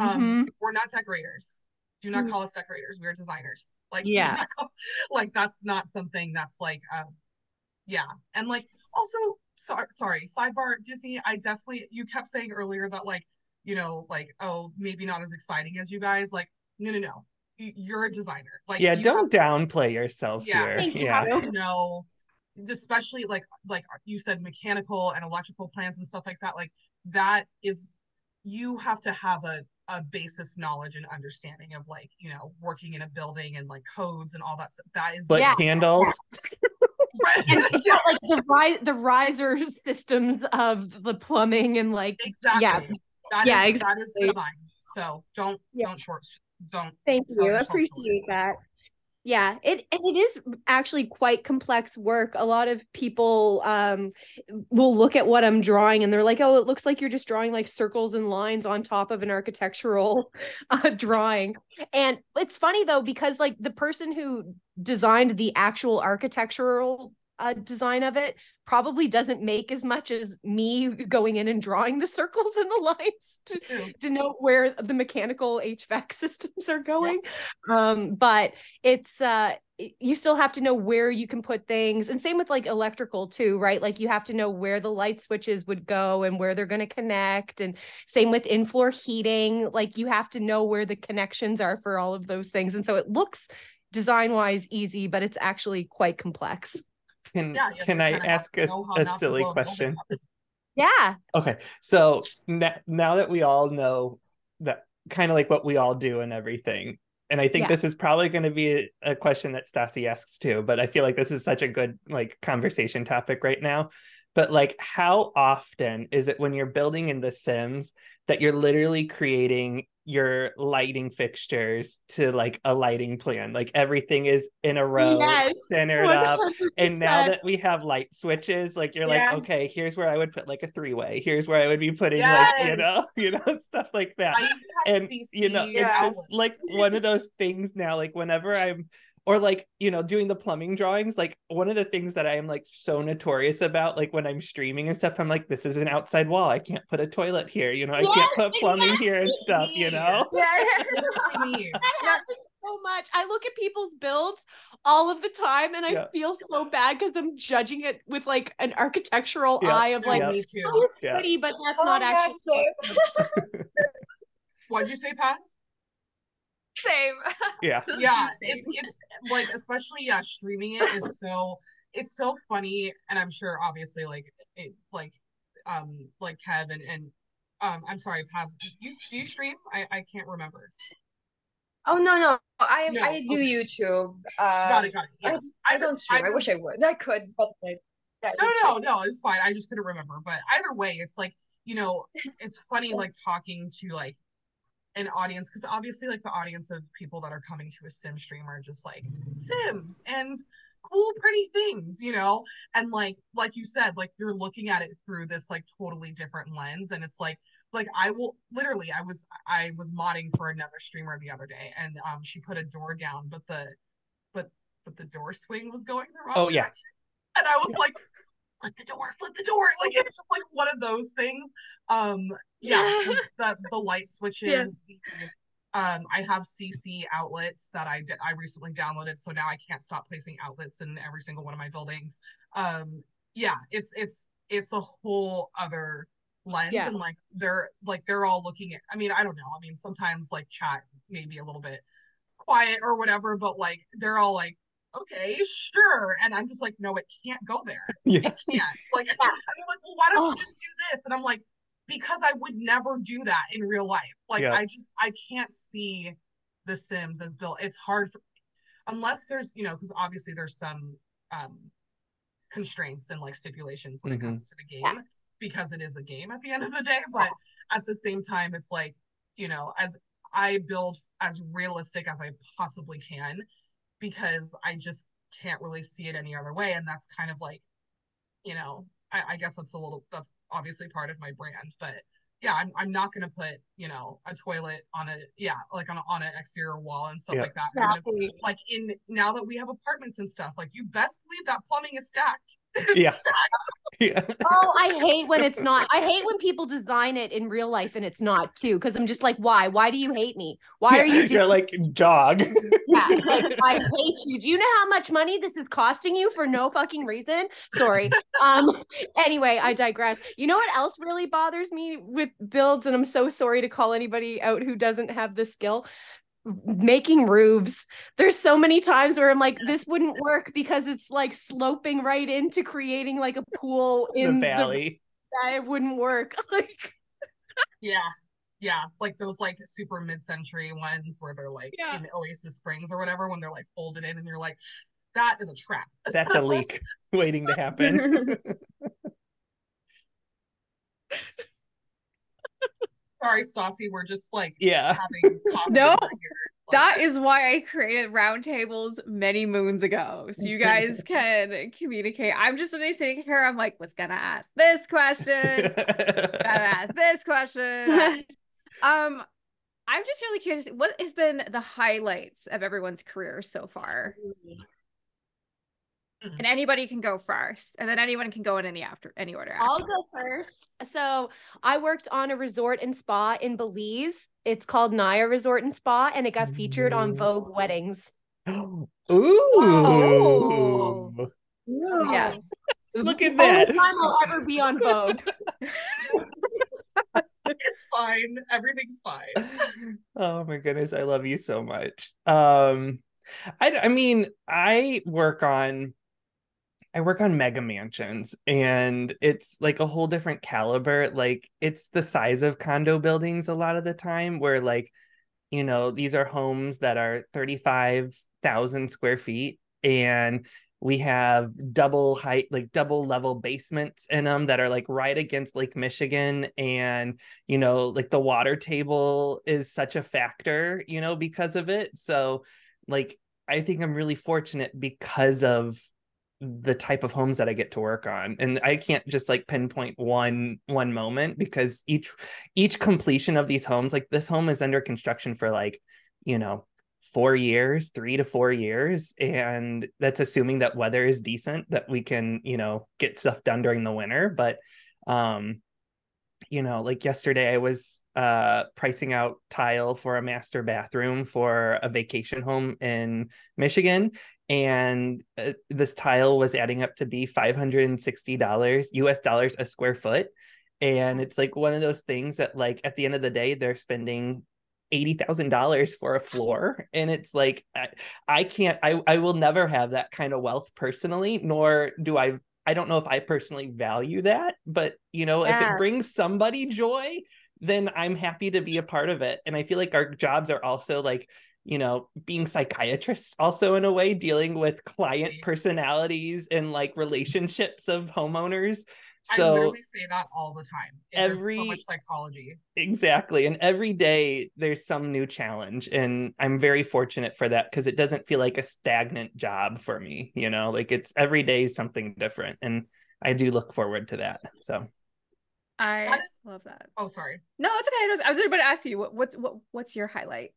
Um Mm-hmm. we're not decorators. Do not Mm. call us decorators. We're designers. Like Yeah. call- like that's not something that's like um yeah. And like also sorry sorry, sidebar Disney, I definitely you kept saying earlier that like, you know, like, oh, maybe not as exciting as you guys. Like, no no no. You- You're a designer. Like yeah, you don't have- downplay yourself yeah, here. You Yeah. have to know especially like like you said mechanical and electrical plans and stuff like that like that is you have to have a a basis knowledge and understanding of like you know working in a building and like codes and all that stuff that is But Yeah. candles, Right. And it's yeah, like the ri- the riser systems of the plumbing and like exactly yeah. That Yeah, is- that is exactly. design so don't Yeah. don't short don't Thank you. Appreciate that. Yeah, it and it is actually quite complex work. A lot of people um will look at what I'm drawing and they're like, "Oh, it looks like you're just drawing like circles and lines on top of an architectural uh, drawing." And it's funny though because like the person who designed the actual architectural uh, design of it probably doesn't make as much as me going in and drawing the circles and the lines to, know where the mechanical HVAC systems are going. Um, but it's uh you still have to know where you can put things. And same with like electrical too right? Like you have to know where the light switches would go and where they're going to connect. And same with in-floor heating. Like you have to know where the connections are for all of those things. And so it looks design wise easy but it's actually quite complex can yeah you can to I ask a, a silly blow a building question? yeah Okay, so na- now that we all know that kind of like what we all do and everything, and I think Yeah. this is probably going to be a, a question that Stassi asks too, but I feel like this is such a good like conversation topic right now. But like, how often is it when you're building in The Sims that you're literally creating your lighting fixtures to like a lighting plan? Like everything is in a row, Yes, centered up, 100%. and now that we have light switches like you're Yeah. like okay here's where i would put like a three way here's where i would be putting like you know you know stuff like that have and CC you know Yeah. it's just like one of those things now like whenever i'm or like you know doing the plumbing drawings like one of the things that i am like so notorious about like when i'm streaming and stuff i'm like this is an outside wall i can't put a toilet here you know i can't put plumbing here and stuff you know Yeah. literally me that happens so much. I look at people's builds all of the time and I Yeah. feel so bad because I'm judging it with like an architectural Yeah. eye of like, Yeah. me too oh, it's Yeah. pretty, but that's Oh not my actually. God, what'd you say Paz? Same. yeah yeah it's it's like especially yeah streaming it is so it's so funny and i'm sure obviously like it like um like kev and and um i'm sorry paz you do you stream i i can't remember Oh no no, I No, I do okay. YouTube. got Um, it got it I, yeah I don't stream. I either- wish I would. I could, but like, yeah, no no YouTube. no it's fine i just couldn't remember but either way it's like you know it's funny like talking to like an audience because obviously like the audience of people that are coming to a sim stream are just like sims and cool pretty things you know? And like like you said like you're looking at it through this like totally different lens and it's like like i will literally i was i was modding for another streamer the other day and um she put a door down but the but but the door swing was going the wrong Oh, yeah. direction. And i was like flip the door flip the door. Like it's just like one of those things. Um yeah the the light switches um i have cc outlets that i did i recently downloaded so now i can't stop placing outlets in every single one of my buildings um yeah it's it's it's a whole other lens Yeah. and like they're like they're all looking at i mean i don't know i mean sometimes like chat maybe a little bit quiet or whatever but like they're all like okay sure and i'm just like no it can't go there yeah it can't. Like, they're like, well, why don't Oh. you just do this? And I'm like, because I would never do that in real life. Like, Yeah. I just, I can't see The Sims as built. It's hard for, unless there's, you know, because obviously there's some um constraints and like stipulations when Mhm. it comes to the game because it is a game at the end of the day. But at the same time, it's like, you know, as I build as realistic as I possibly can because I just can't really see it any other way. And that's kind of like, you know, I, I guess that's a little that's obviously part of my brand, but yeah, I'm I'm not gonna put you know a toilet on a yeah like on a, on an exterior wall and stuff Yeah. like that. I'm gonna- Exactly. like in now that we have apartments and stuff, like you best believe that plumbing is stacked. It's Yeah. yeah. Oh, I hate when it's not. I hate when people design it in real life and it's not too. Because I'm just like, why? Why do you hate me? Why are you doing You're like jog. Yeah, like I hate you. Do you know how much money this is costing you for no fucking reason? Sorry. Um anyway, I digress. You know what else really bothers me with builds and I'm so sorry to call anybody out who doesn't have the skill making roofs. There's so many times where I'm like this wouldn't work because it's like sloping right into creating like a pool in the, valley. yeah, it wouldn't work. Like Yeah. Yeah. Like those like super mid-century ones where they're like Yeah. in Oasis Springs or whatever, when they're like folded in and you're like, that is a trap. That's a leak waiting to happen. Sorry, Stassi, we're just like yeah. having No. Like, That is why I created roundtables many moons ago. So you guys can communicate. I'm just sitting sitting here. I'm like, was gonna ask this question, gonna ask this question. Um, I'm just really curious. What has been the highlights of everyone's career so far? And anybody can go first, and then anyone can go in any after any order. I'll go first. So I worked on a resort and spa in Belize. It's called Naïa Resort and Spa, and it got featured on Vogue Weddings. Ooh. Oh. Yeah. Look at Only that. time I'll ever be on Vogue. it's fine. Everything's fine. oh my goodness, I love you so much. Um I I mean, I work on I work on mega mansions and it's like a whole different caliber. Like it's the size of condo buildings a lot of the time where like you know, these are homes that are 35,000 square feet and we have double height like double level basements in them that are like right against Lake Michigan and you know like the water table is such a factor you know because of it so like I think I'm really fortunate because of the type of homes that I get to work on and I can't just like pinpoint one one moment because each each completion of these homes like this home is under construction for like you know 4 years 3 to 4 years and that's assuming that weather is decent that we can you know get stuff done during the winter but um you know like yesterday I was uh pricing out tile for a master bathroom for a vacation home in Michigan and uh, this tile was adding up to be $560 US dollars a square foot. And it's like one of those things that like at the end of the day they're spending $80,000 for a floor. And it's like I, I can't I I will never have that kind of wealth personally nor do I I don't know if I personally value that. But you know if it brings somebody joy then I'm happy to be a part of it. And I feel like our jobs are also like you know being psychiatrists also in a way dealing with client personalities and like relationships of homeowners I so literally say that all the time. There's every- so much psychology. exactly and every day there's some new challenge and i'm very fortunate for that because it doesn't feel like a stagnant job for me you know like it's every day something different and i do look forward to that so I That is- love that. Oh, sorry. No, it's okay. I was, I was about to ask you what, what's what what's your highlight?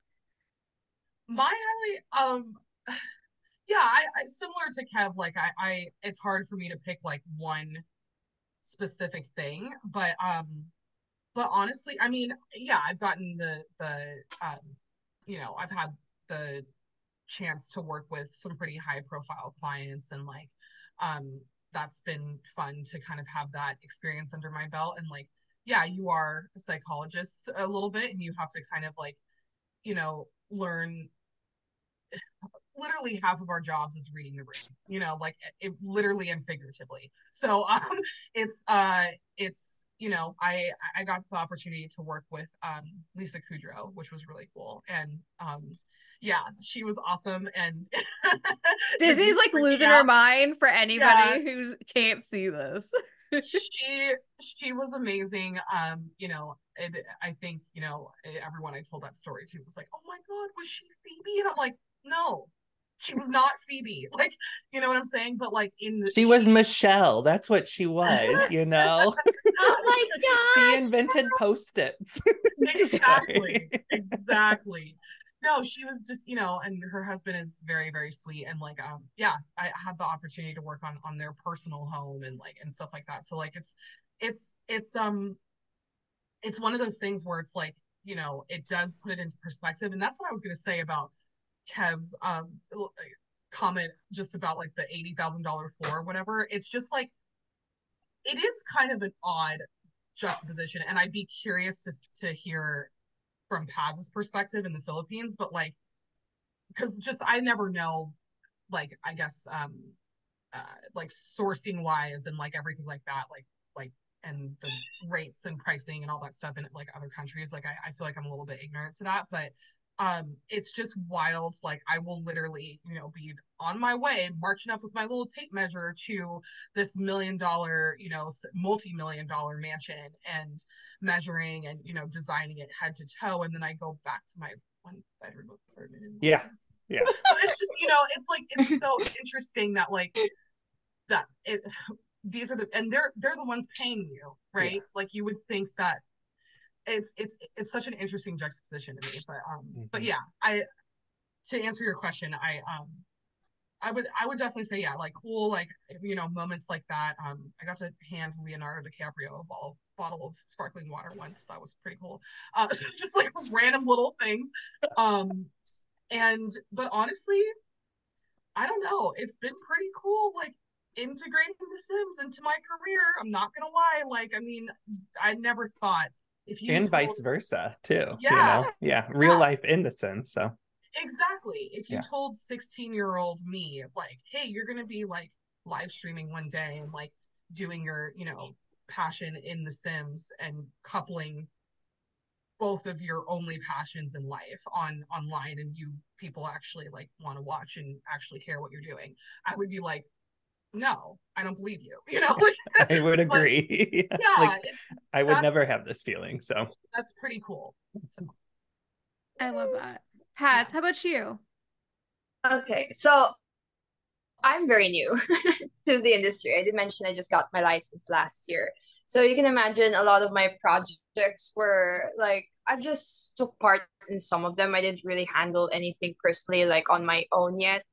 My highlight, um, yeah, I, I similar to Kev. Like, I, I, it's hard for me to pick like one specific thing, but um, but honestly, I mean, yeah, I've gotten the the um, you know, I've had the chance to work with some pretty high profile clients and like um that's been fun to kind of have that experience under my belt and like yeah you are a psychologist a little bit and you have to kind of like you know learn literally half of our jobs is reading the room you know like it, literally and figuratively so um it's uh it's you know i i got the opportunity to work with um lisa kudrow which was really cool and um yeah she was awesome and Disney's like losing out. her mind for anybody Yeah. who can't see this. she she was amazing um you know it, i think you know everyone i told that story to was like oh my god was she phoebe and i'm like no she was not Phoebe. Like, you know what I'm saying? But like in the she was Michele. That's what she was, you know. oh my god. she invented post-its. exactly. exactly. No, she was just, you know, and her husband is very, very sweet. And like, um, yeah, I had the opportunity to work on on their personal home and like and stuff like that. So like it's it's it's um it's one of those things where it's like, you know, it does put it into perspective. And that's what I was gonna say about Kev's um comment just about like the eighty thousand dollar floor or whatever. It's just like it is kind of an odd juxtaposition, and I'd be curious to to hear from Paz's perspective in the Philippines, but like because just I never know like I guess um uh like sourcing wise and like everything like that, like like and the rates and pricing and all that stuff in like other countries. Like I, I feel like I'm a little bit ignorant to that, but um it's just wild like i will literally you know be on my way marching up with my little tape measure to this million dollar you know multi-million dollar mansion and measuring and you know designing it head to toe and then i go back to my one bedroom apartment yeah. Yeah. It's just you know it's like it's so interesting that like that it these are the and they're they're the ones paying you right? Yeah. like you would think that it's it's it's such an interesting juxtaposition to me. But um, mm-hmm. but yeah, I to answer your question, I um, I would I would definitely say yeah, like cool, like you know moments like that. Um, I got to hand Leonardo DiCaprio a ball, bottle of sparkling water once. That was pretty cool. Uh, just like random little things. Um, and but honestly, I don't know. It's been pretty cool. Like integrating the Sims into my career. I'm not gonna lie. Like, I mean, I never thought if you and told, vice versa too yeah you know? yeah real yeah. life in the sense so exactly if you yeah. told 16 year old me like hey you're gonna be like live streaming one day and like doing your you know passion in the sims and coupling both of your only passions in life on online and you people actually like want to watch and actually care what you're doing i would be like no, I don't believe you. You know, I would agree. yeah, like, I would never have this feeling. So that's pretty cool. So. I love that. Paz, yeah. how about you? Okay, so I'm very new to the industry. I did mention I just got my license last year. So you can imagine a lot of my projects were like I've just took part in some of them. I didn't really handle anything personally like on my own yet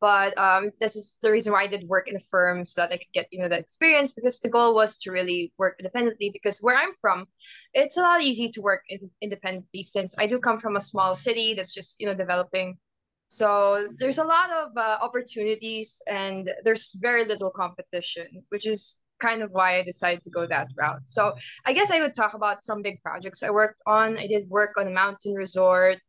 but um, this is the reason why I did work in a firm so that I could get you know that experience because the goal was to really work independently because where I'm from, it's a lot easy to work in, independently since I do come from a small city that's just you know developing. So there's a lot of uh, opportunities and there's very little competition, which is kind of why I decided to go that route. So I guess I would talk about some big projects I worked on. I did work on a mountain resort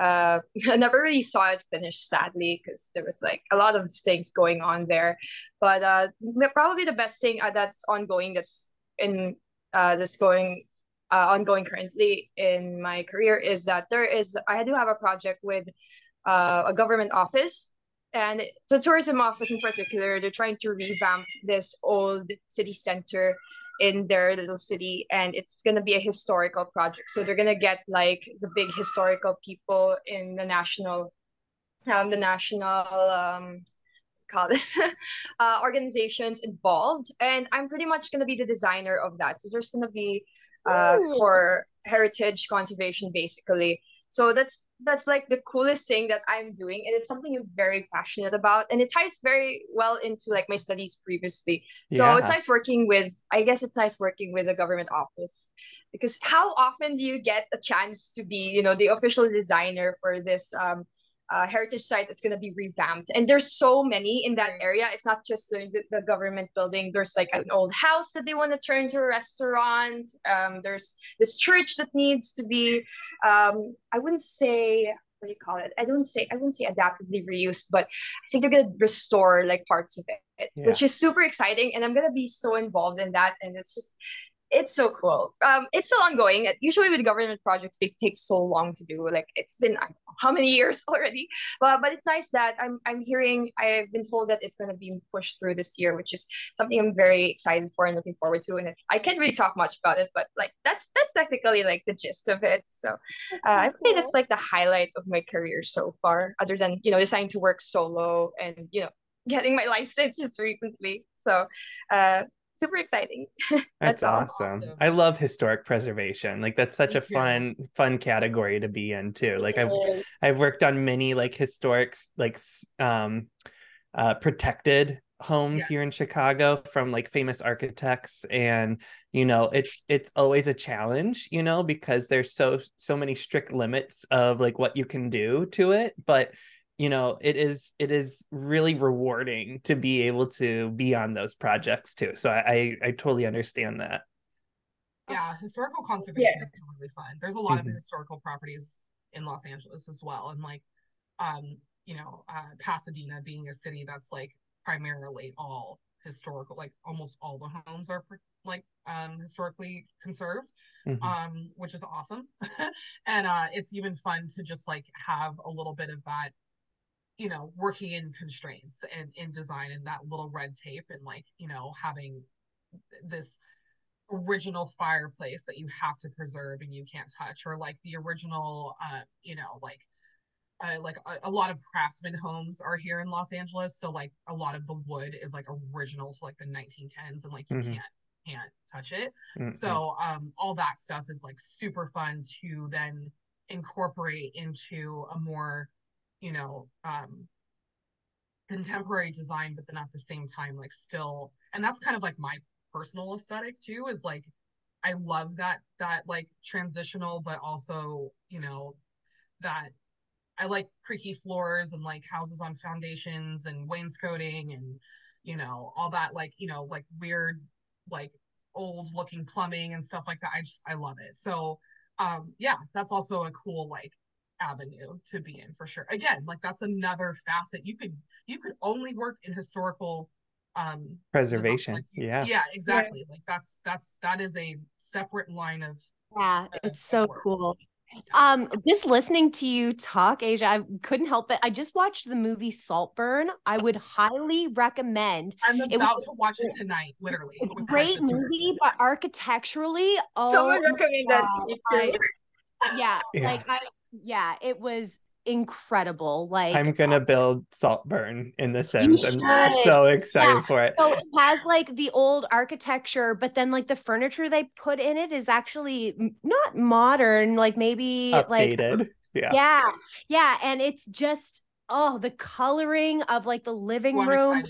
uh, I never really saw it finish, sadly, because there was like a lot of things going on there. But uh, probably the best thing uh, that's ongoing, that's in uh, that's going uh, ongoing currently in my career is that there is I do have a project with uh, a government office and the tourism office in particular they're trying to revamp this old city center in their little city and it's going to be a historical project. So they're going to get like the big historical people in the national um the national um call this? Uh, organizations involved. And i'm pretty much going to be the designer of that. So there's going to be uh, for heritage conservation basically so that's that's like the coolest thing that i'm doing and it's something i'm very passionate about and it ties very well into like my studies previously so yeah. it's nice working with i guess it's nice working with a government office because how often do you get a chance to be you know the official designer for this um, uh, heritage site that's going to be revamped. And there's so many in that area. It's not just the, the government building. There's like an old house that they want to turn to a restaurant. Um, there's this church that needs to be, um, I wouldn't say, what do you call it? I don't say, I wouldn't say adaptively reused, but I think they're going to restore like parts of it, yeah. which is super exciting. And I'm going to be so involved in that. And it's just, it's so cool. Um, it's still ongoing. Usually with government projects, they take so long to do. Like it's been know how many years already. But but it's nice that I'm I'm hearing. I've been told that it's going to be pushed through this year, which is something I'm very excited for and looking forward to. And I can't really talk much about it, but like that's that's technically like the gist of it. So uh, I would say that's like the highlight of my career so far, other than you know deciding to work solo and you know getting my license just recently. So uh super exciting. that's, that's awesome. awesome. I love historic preservation. Like that's such Me a too. fun fun category to be in too. Like I've I've worked on many like historic like um uh protected homes yes. here in Chicago from like famous architects and you know it's it's always a challenge you know because there's so so many strict limits of like what you can do to it but you know it is it is really rewarding to be able to be on those projects too so i i, I totally understand that yeah historical conservation yeah. is really fun there's a lot mm-hmm. of historical properties in los angeles as well and like um you know uh pasadena being a city that's like primarily all historical like almost all the homes are like um historically conserved mm-hmm. um which is awesome and uh it's even fun to just like have a little bit of that you know working in constraints and in design and that little red tape and like you know having this original fireplace that you have to preserve and you can't touch or like the original uh you know like uh, like a, a, lot of craftsman homes are here in Los Angeles so like a lot of the wood is like original to like the 1910s and like you mm-hmm. can't can't touch it mm-hmm. so um all that stuff is like super fun to then incorporate into a more you know um contemporary design but then at the same time like still and that's kind of like my personal aesthetic too is like i love that that like transitional but also you know that i like creaky floors and like houses on foundations and wainscoting and you know all that like you know like weird like old looking plumbing and stuff like that. I just i love it. So um yeah that's also a cool like avenue to be in for sure. Again, like that's another facet. You could you could only work in historical um preservation. Like you, yeah. Yeah, exactly. Yeah. Like that's that's that is a separate line of Yeah, uh, it's so cool. Um, just listening to you talk, Asia, I couldn't help it. I just watched the movie Saltburn. I would highly recommend. I'm about was, to watch it tonight, literally. Great movie, but architecturally, oh, someone recommended that to me too. yeah, yeah, like I yeah, it was incredible. Like I'm gonna uh, build Saltburn in the Sims. I'm so excited yeah. for it. So it has like the old architecture, but then like the furniture they put in it is actually not modern, like maybe Updated. like yeah. Yeah. Yeah. And it's just oh the coloring of like the living well, room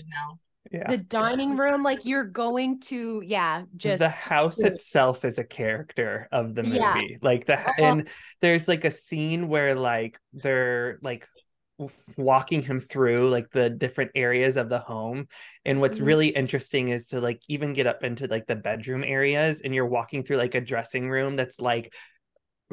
yeah. the dining room like you're going to yeah just the house itself is a character of the movie yeah. like the uh-huh. and there's like a scene where like they're like walking him through like the different areas of the home and what's mm-hmm. really interesting is to like even get up into like the bedroom areas and you're walking through like a dressing room that's like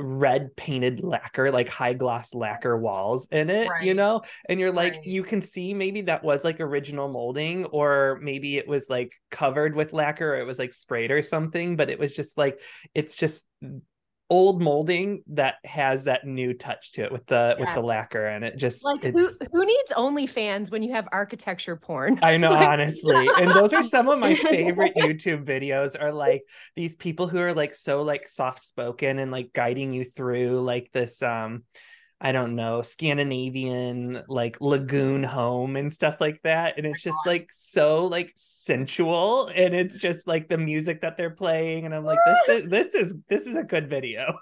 red painted lacquer like high gloss lacquer walls in it right. you know and you're like right. you can see maybe that was like original molding or maybe it was like covered with lacquer or it was like sprayed or something but it was just like it's just old molding that has that new touch to it with the yeah. with the lacquer and it just like who who needs OnlyFans when you have architecture porn? I know like, honestly. and those are some of my favorite YouTube videos are like these people who are like so like soft spoken and like guiding you through like this um I don't know, Scandinavian like lagoon home and stuff like that. And oh it's just like so like sensual. And it's just like the music that they're playing. And I'm like, this is this is this is a good video.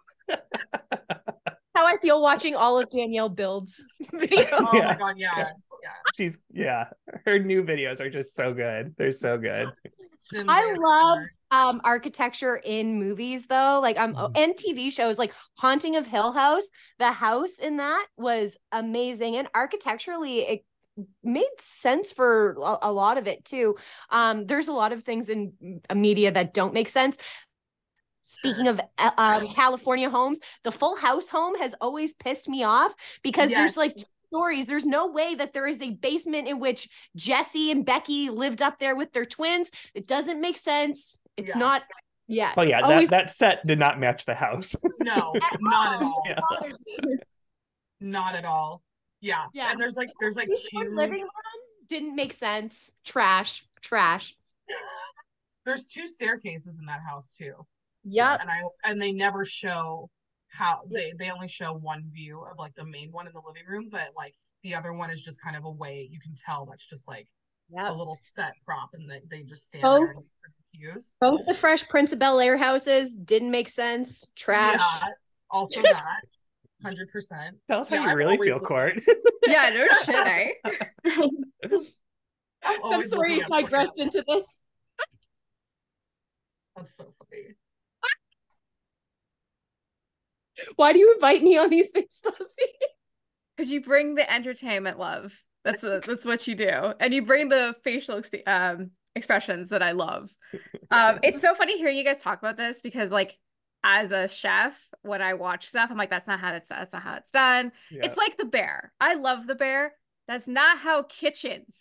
How I feel watching all of Danielle Build's videos. Oh yeah. my god, yeah. yeah. She's yeah. Her new videos are just so good. They're so good. I love um architecture in movies though like um mm-hmm. and tv shows like haunting of hill house the house in that was amazing and architecturally it made sense for a, a lot of it too um there's a lot of things in media that don't make sense Speaking of uh, um, California homes, the Full House home has always pissed me off because yes. there's like stories. There's no way that there is a basement in which Jesse and Becky lived up there with their twins. It doesn't make sense. It's yeah. not Yeah. Oh yeah, Always- that, that set did not match the house. No, not at all. Yeah. Not at all. Yeah. Yeah. And there's like there's like The two living room didn't make sense. Trash. Trash. there's two staircases in that house too. Yep. And I and they never show how they they only show one view of like the main one in the living room, but like the other one is just kind of a way you can tell that's just like a little set prop and they, they just stand Oh. there and use. Both the Fresh Prince of Bel Air houses didn't make sense. Trash. Yeah, also that. Hundred percent. Tell us Yeah, how you I've really feel, Court. Yeah, no shit, eh? I'm sorry if I digressed into this. That's so funny. Why do you invite me on these things, Stassi? Because you bring the entertainment love. That's a, that's what you do, and you bring the facial exp- um, expressions that I love. Um, it's so funny hearing you guys talk about this because, like, as a chef, when I watch stuff, I'm like, that's not how it's that's not how it's done. Yeah. It's like the bear. I love the bear. That's not how kitchens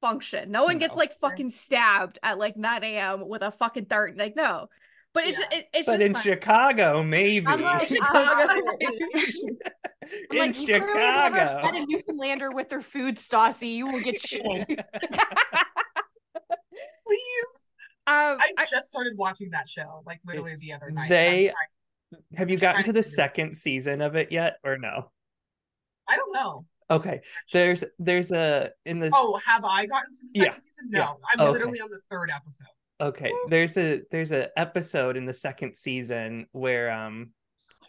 function. No one gets like fucking stabbed at like 9 a.m. with a fucking dart. Like, no. But it's Yeah. just, it, it's but just in fun. Chicago, maybe. I'm like, Chicago. I'm in like, Chicago. a Newfoundlander with their food, Stassi. You will get shit. Um, I I- just started watching that show like literally the other night. they- trying- Have you Just gotten to to the it second season of it yet, or no? I don't know. Okay, there's there's a in the Oh, have I gotten to the second Yeah, season? No, yeah. I'm Okay. literally on the third episode. Okay, there's a there's a episode in the second season where um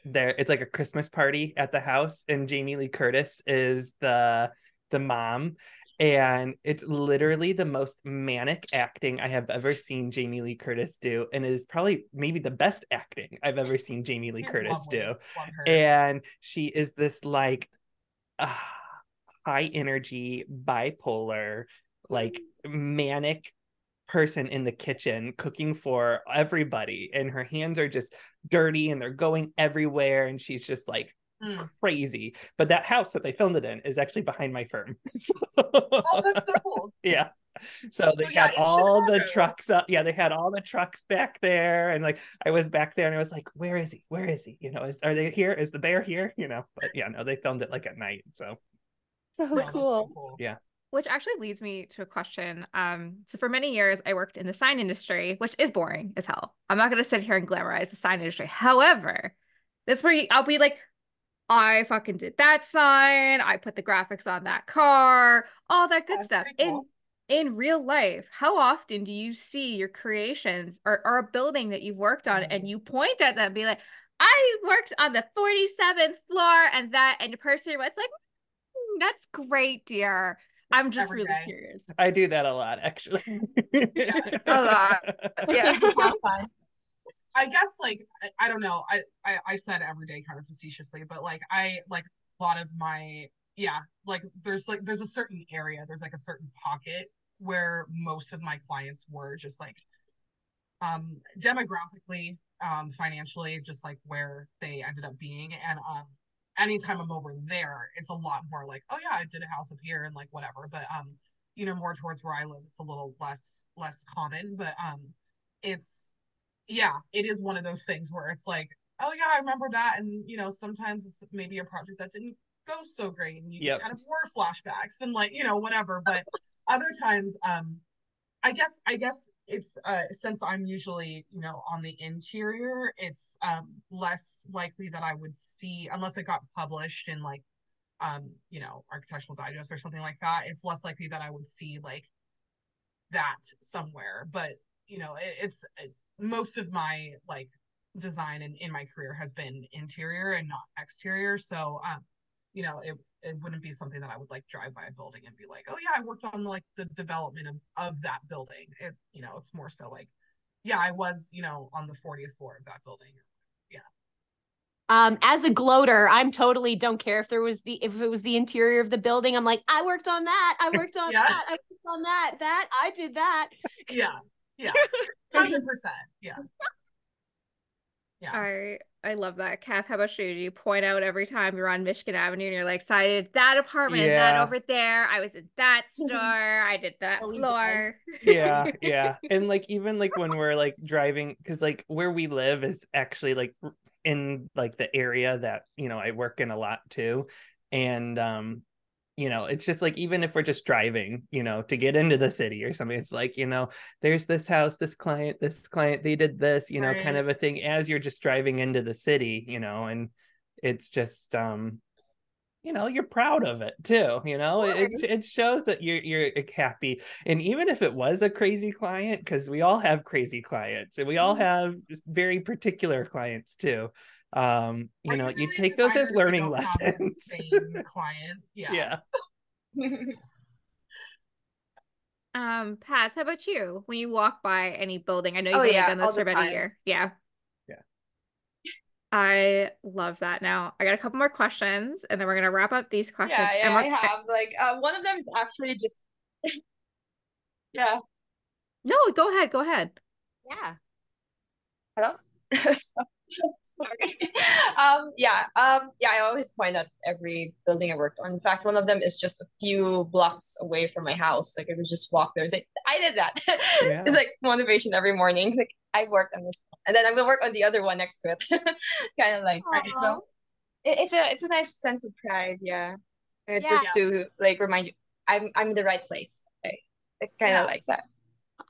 there it's like a Christmas party at the house and Jamie Lee Curtis is the the mom and it's literally the most manic acting I have ever seen Jamie Lee Curtis do and it is probably maybe the best acting I've ever seen Jamie Lee Curtis do. And she is this like uh, high energy bipolar like manic person in the kitchen cooking for everybody and her hands are just dirty and they're going everywhere and she's just like Mm. crazy but that house that they filmed it in is actually behind my firm Oh, that's so cool. yeah so they Oh, yeah, had it's all the trucks up yeah they had all the trucks back there and like i was back there and i was like where is he where is he you know is are they here is the bear here you know but yeah no they filmed it like at night so So No, that's so cool. cool. Yeah. which actually leads me to a question. Um, so for many years, I worked in the sign industry, which is boring as hell. I'm not going to sit here and glamorize the sign industry. However, that's where you, I'll be like, I fucking did that sign. I put the graphics on that car, all that good That's stuff. pretty In in real life, how often do you see your creations or, or a building that you've worked on Mm. and you point at them and be like, I worked on the 47th floor and that, and the person, it's like, "Mm, that's great, dear. I'm just Every really day. curious. i do that a lot actually A lot. Yeah. I guess like I, I don't know. I, I I said every day kind of facetiously, but like I like a lot of my yeah, like there's like there's a certain area, there's like a certain pocket where most of my clients were just like um demographically, um financially, just like where they ended up being. And um anytime I'm over there, it's a lot more like, oh yeah, I did a house up here and like whatever. But um, you know, more towards where I live, it's a little less less common. But um it's yeah, it is one of those things where it's like, oh yeah, I remember that, and you know, sometimes it's maybe a project that didn't go so great, and you Yep. kind of war flashbacks and like you know whatever. But other times, um, I guess I guess it's uh since I'm usually you know on the interior, it's um less likely that I would see unless it got published in like um you know Architectural Digest or something like that. It's less likely that I would see like that somewhere. But you know, it, it's it, most of my like design in, in my career has been interior and not exterior. So um, you know, it it wouldn't be something that I would like drive by a building and be like, oh yeah, I worked on like the development of of that building. It you know, it's more so like, yeah, I was you know on the 40th floor of that building. Yeah. Um, as a gloater, I'm totally don't care if there was the if it was the interior of the building. I'm like, I worked on that. I worked on Yeah. that. I worked on that. That I did that. Yeah, yeah, hundred percent. Yeah, Yeah. I I love that. Kath, how about you? Do you point out every time you're on Michigan Avenue and you're like, so I did that apartment and that over there. I was at that store. I did that Oh, floor. yeah yeah and like even like when we're like driving because like where we live is actually like in like the area that you know i work in a lot too and um you know it's just like even if we're just driving you know to get into the city or something it's like you know there's this house this client this client they did this you know kind of a thing as you're just driving into the city you know and it's just um you know you're proud of it too you know? It, it it shows that you're you're happy. And even if it was a crazy client because we all have crazy clients and we all Mm-hmm. have very particular clients too um you Are know you really a take those as learning don't have the lessons Same client. Yeah. yeah Um, Paz, how about you? When you walk by any building, I know you've Oh, only yeah, done this for the about a year. Yeah. Yeah. I love that. Now I got a couple more questions and then we're gonna wrap up these questions. Yeah, yeah, we're- I have. Like, uh, one of them is actually just. yeah. No, go ahead, go ahead. Yeah. Hello. Sorry. Um. Yeah. Um. Yeah. I always point out every building I worked on. In fact, one of them is just a few blocks away from my house. Like I could just walk there. It's like I did that. Yeah. It's like motivation every morning. Like I worked on this, one. and then I'm gonna work on the other one next to it. kind of like Aw. so. It, it's a it's a nice sense of pride. Yeah. Yeah. Just to like remind you, I'm I'm in the right place. I, I kind of Yeah. like that.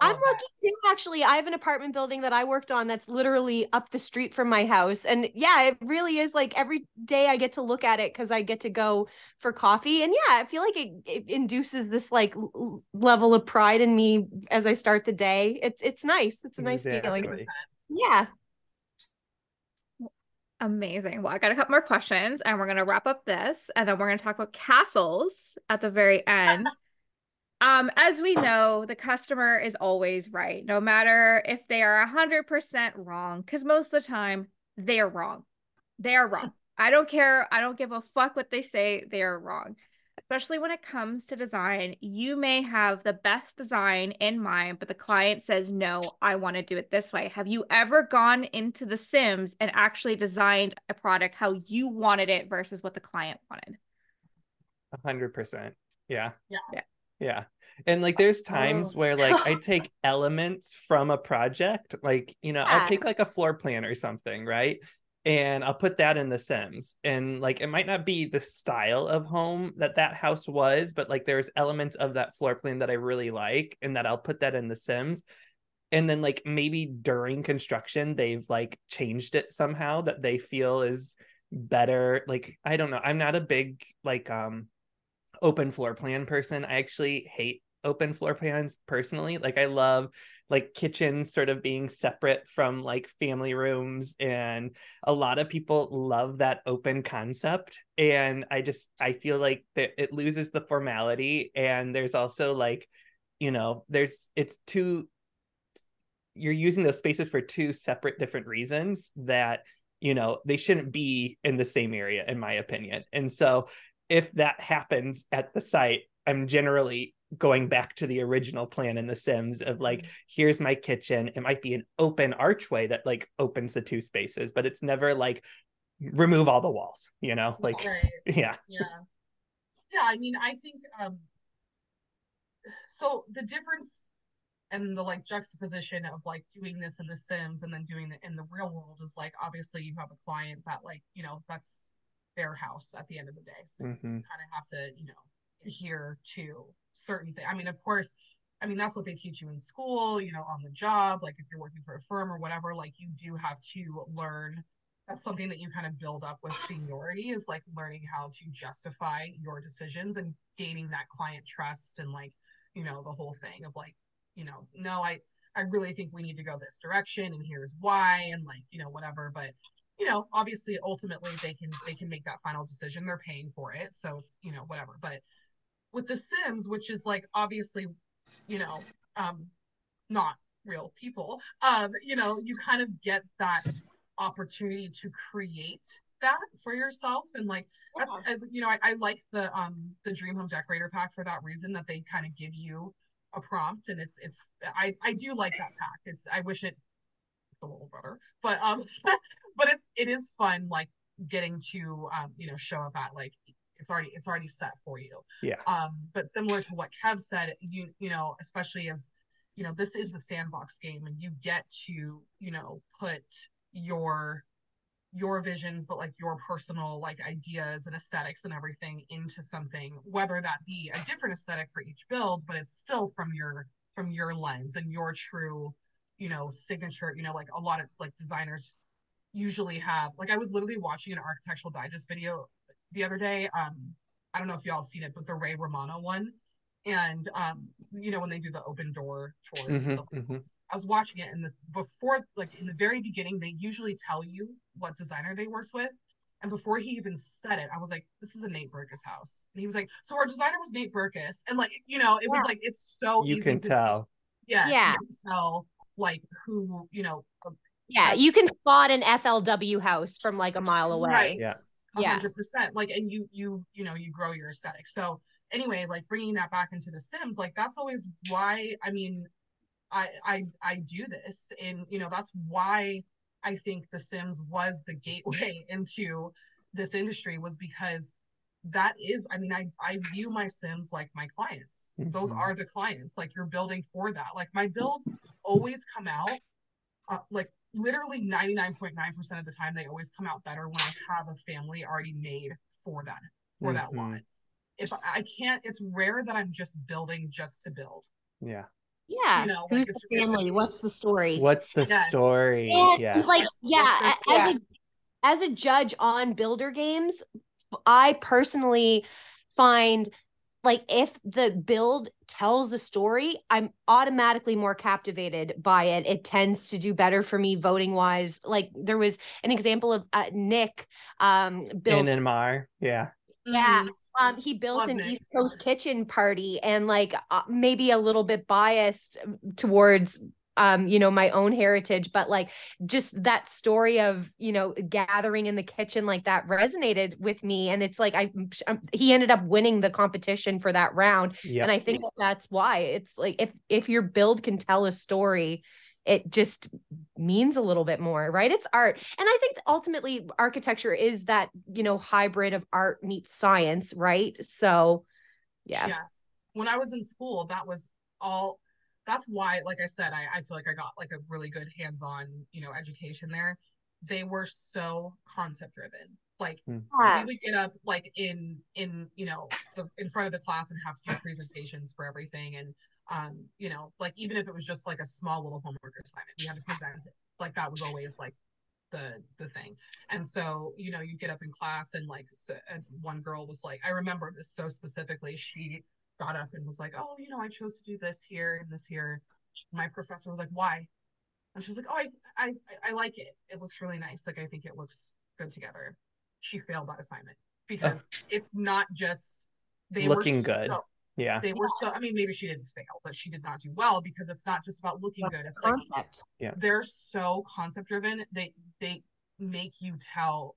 I'm that. lucky too, actually. I have an apartment building that I worked on that's literally up the street from my house. And yeah, it really is like every day I get to look at it because I get to go for coffee. And yeah, I feel like it, it induces this like l- l- level of pride in me as I start the day. It's it's nice. It's a nice feeling. Yeah. Amazing. Well, I got a couple more questions and we're going to wrap up this and then we're going to talk about castles at the very end. Um, as we know, the customer is always right, no matter if they are 100% wrong, because most of the time they are wrong. They are wrong. I don't care. I don't give a fuck what they say. They are wrong. Especially when it comes to design, you may have the best design in mind, but the client says, no, I want to do it this way. Have you ever gone into The Sims and actually designed a product how you wanted it versus what the client wanted? A hundred percent. Yeah. Yeah. Yeah. Yeah. And like there's times Oh. where like I take elements from a project, like, you know, Yeah. I'll take like a floor plan or something, right? And I'll put that in the Sims. And like it might not be the style of home that that house was, but like there's elements of that floor plan that I really like and that I'll put that in the Sims. And then like maybe during construction they've like changed it somehow that they feel is better. Like I don't know. I'm not a big like um open floor plan person. I actually hate open floor plans personally. Like I love like kitchens sort of being separate from like family rooms and a lot of people love that open concept and I just I feel like that it loses the formality and there's also like you know there's it's too you're using those spaces for two separate different reasons that you know they shouldn't be in the same area in my opinion and so if that happens at the site i'm generally going back to the original plan in the sims of like here's my kitchen it might be an open archway that like opens the two spaces but it's never like remove all the walls you know like Right. yeah Yeah. Yeah, I mean, I think um so the difference and the like juxtaposition of like doing this in the Sims and then doing it in the real world is like obviously you have a client that like, you know, that's their house at the end of the day. So you Mhm. kind of have to, you know, adhere to certain things. I mean, of course, I mean that's what they teach you in school, you know, on the job, like if you're working for a firm or whatever, like you do have to learn that's something that you kind of build up with seniority is like learning how to justify your decisions and gaining that client trust and like you know the whole thing of like you know no i i really think we need to go this direction and here's why and like you know whatever but you know obviously ultimately they can they can make that final decision. They're paying for it so it's you know whatever. But with the sims which is like obviously you know um not real people um you know you kind of get that opportunity to create that for yourself and like that's uh, you know I, I like the um the dream home decorator pack for that reason that they kind of give you a prompt and it's it's i i do like that pack. It's i wish it a little better. But um, it is fun like getting to um you know show up at like it's already it's already set for you. Yeah. Um, but similar to what Kev said, you you know especially as you know this is the sandbox game and you get to you know put your your visions but like your personal like ideas and aesthetics and everything into something whether that be a different aesthetic for each build but it's still from your from your lens and your true you know signature you know like a lot of like designers usually have like i was literally watching an architectural digest video the other day um i don't know if y'all have seen it but the ray romano one and um you know when they do the open door tours Mhm, and stuff mhm. I was watching it and the before like in the very beginning they usually tell you what designer they worked with. And before he even said it, I was like, this is a Nate Berkus house. And he was like, so our designer was Nate Berkus. And like, you know, it was like it's so You easy can to- tell. Yeah. Yeah. You can tell like who, you know, Yeah, you can spot an FLW house from like a mile away. Right. Yeah. Yeah. hundred percent. Like, and you, you, you know, you grow your aesthetic. So anyway, like bringing that back into the Sims, like that's always why. I mean, I, I, I do this, and you know, that's why I think The Sims was the gateway into this industry was because that is. I mean, I, I view my Sims like my clients. Those Mhm. are the clients. Like you're building for that. Like my builds always come out uh, like literally 99.9% of the time they always come out better when i have a family already made for that for that Mhm. lot if I- i can't it's rare that i'm just building just to build Yeah. Yeah. You know, like, Who's it's- the it's- family? What's the story? What's the Yes. story? And Yeah. like, yeah, what's a- as a, as a judge on builder games, I personally find like if the build tells a story, I'm automatically more captivated by it. It tends to do better for me voting wise. Like there was an example of uh, Nick um built In and Mar. Yeah. yeah. Mhm. Um, he built Love an Nick. East Coast kitchen party and like uh, maybe a little bit biased towards um you know my own heritage but like just that story of you know gathering in the kitchen like that resonated with me and it's like I um, he ended up winning the competition for that round Yeah. and I think that that's why. It's like if if your build can tell a story it just means a little bit more right? It's art and i think ultimately architecture is that you know hybrid of art meets science right? So yeah. Yeah. When i was in school that was all that's why like i said i, I feel like i got like a really good hands-on you know education there. They were so concept driven. Like we would get up like in in you know the, in front of the class and have to do presentations for everything. And um you know like even if it was just like a small little homework assignment we had to present it. Like that was always like the the thing. And so you know you get up in class and like so, and one girl was like i remember this so specifically. She got up and was like oh you know i chose to do this here and this here. My professor was like why? And she was like oh i i i like it. It looks really nice. Like i think it looks good together. She failed that assignment because it's not just they Looking were good. so, Yeah. they were so i mean maybe she didn't fail but she did not do well because it's not just about looking What's good. The it's like concept. They're so concept driven they they make you tell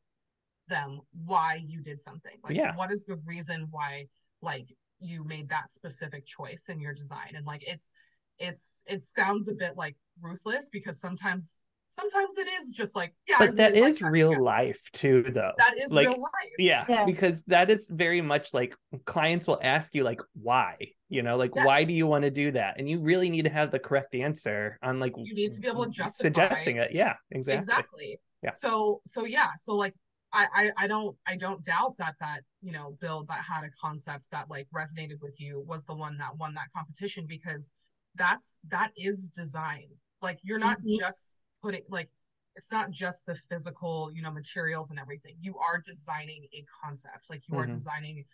them why you did something. Like Yeah. what is the reason why like you made that specific choice in your design and like it's it's it sounds a bit like ruthless because sometimes sometimes it is just like yeah But that really like is real together. life too, though. that is like, real life Yeah, Yeah. because that is very much like clients will ask you like why, you know, like why do you want to do that? And you really need to have the correct answer on like you need to be able to justify suggesting it. Yeah, exactly. exactly Yeah. so so yeah so like I, I i don't i don't doubt that that you know build that had a concept that like resonated with you was the one that won that competition because that's that is design like you're not Mhm. just putting like it's not just the physical you know materials and everything you are designing a concept like you are Mhm. designing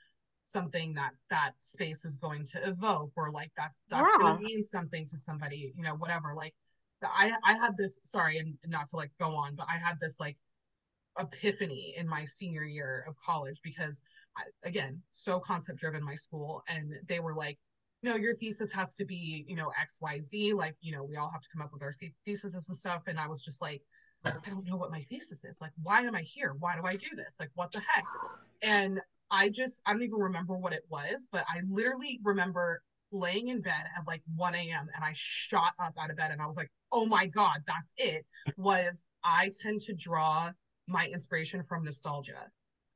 something that that space is going to evoke or like that's that's Yeah. going to mean something to somebody you know whatever like I I had this sorry and not to like go on, but I had this like epiphany in my senior year of college because I, again, so concept driven my school and they were like, no, your thesis has to be, you know, X, Y, Z. Like, you know, we all have to come up with our the- theses and stuff. And I was just like, I don't know what my thesis is. Like, why am I here? Why do I do this? Like, what the heck? And I just, I don't even remember what it was, but I literally remember laying in bed at like 1 a.m. and I shot up out of bed and I was like, oh my God, that's it. Was I tend to draw my inspiration from nostalgia.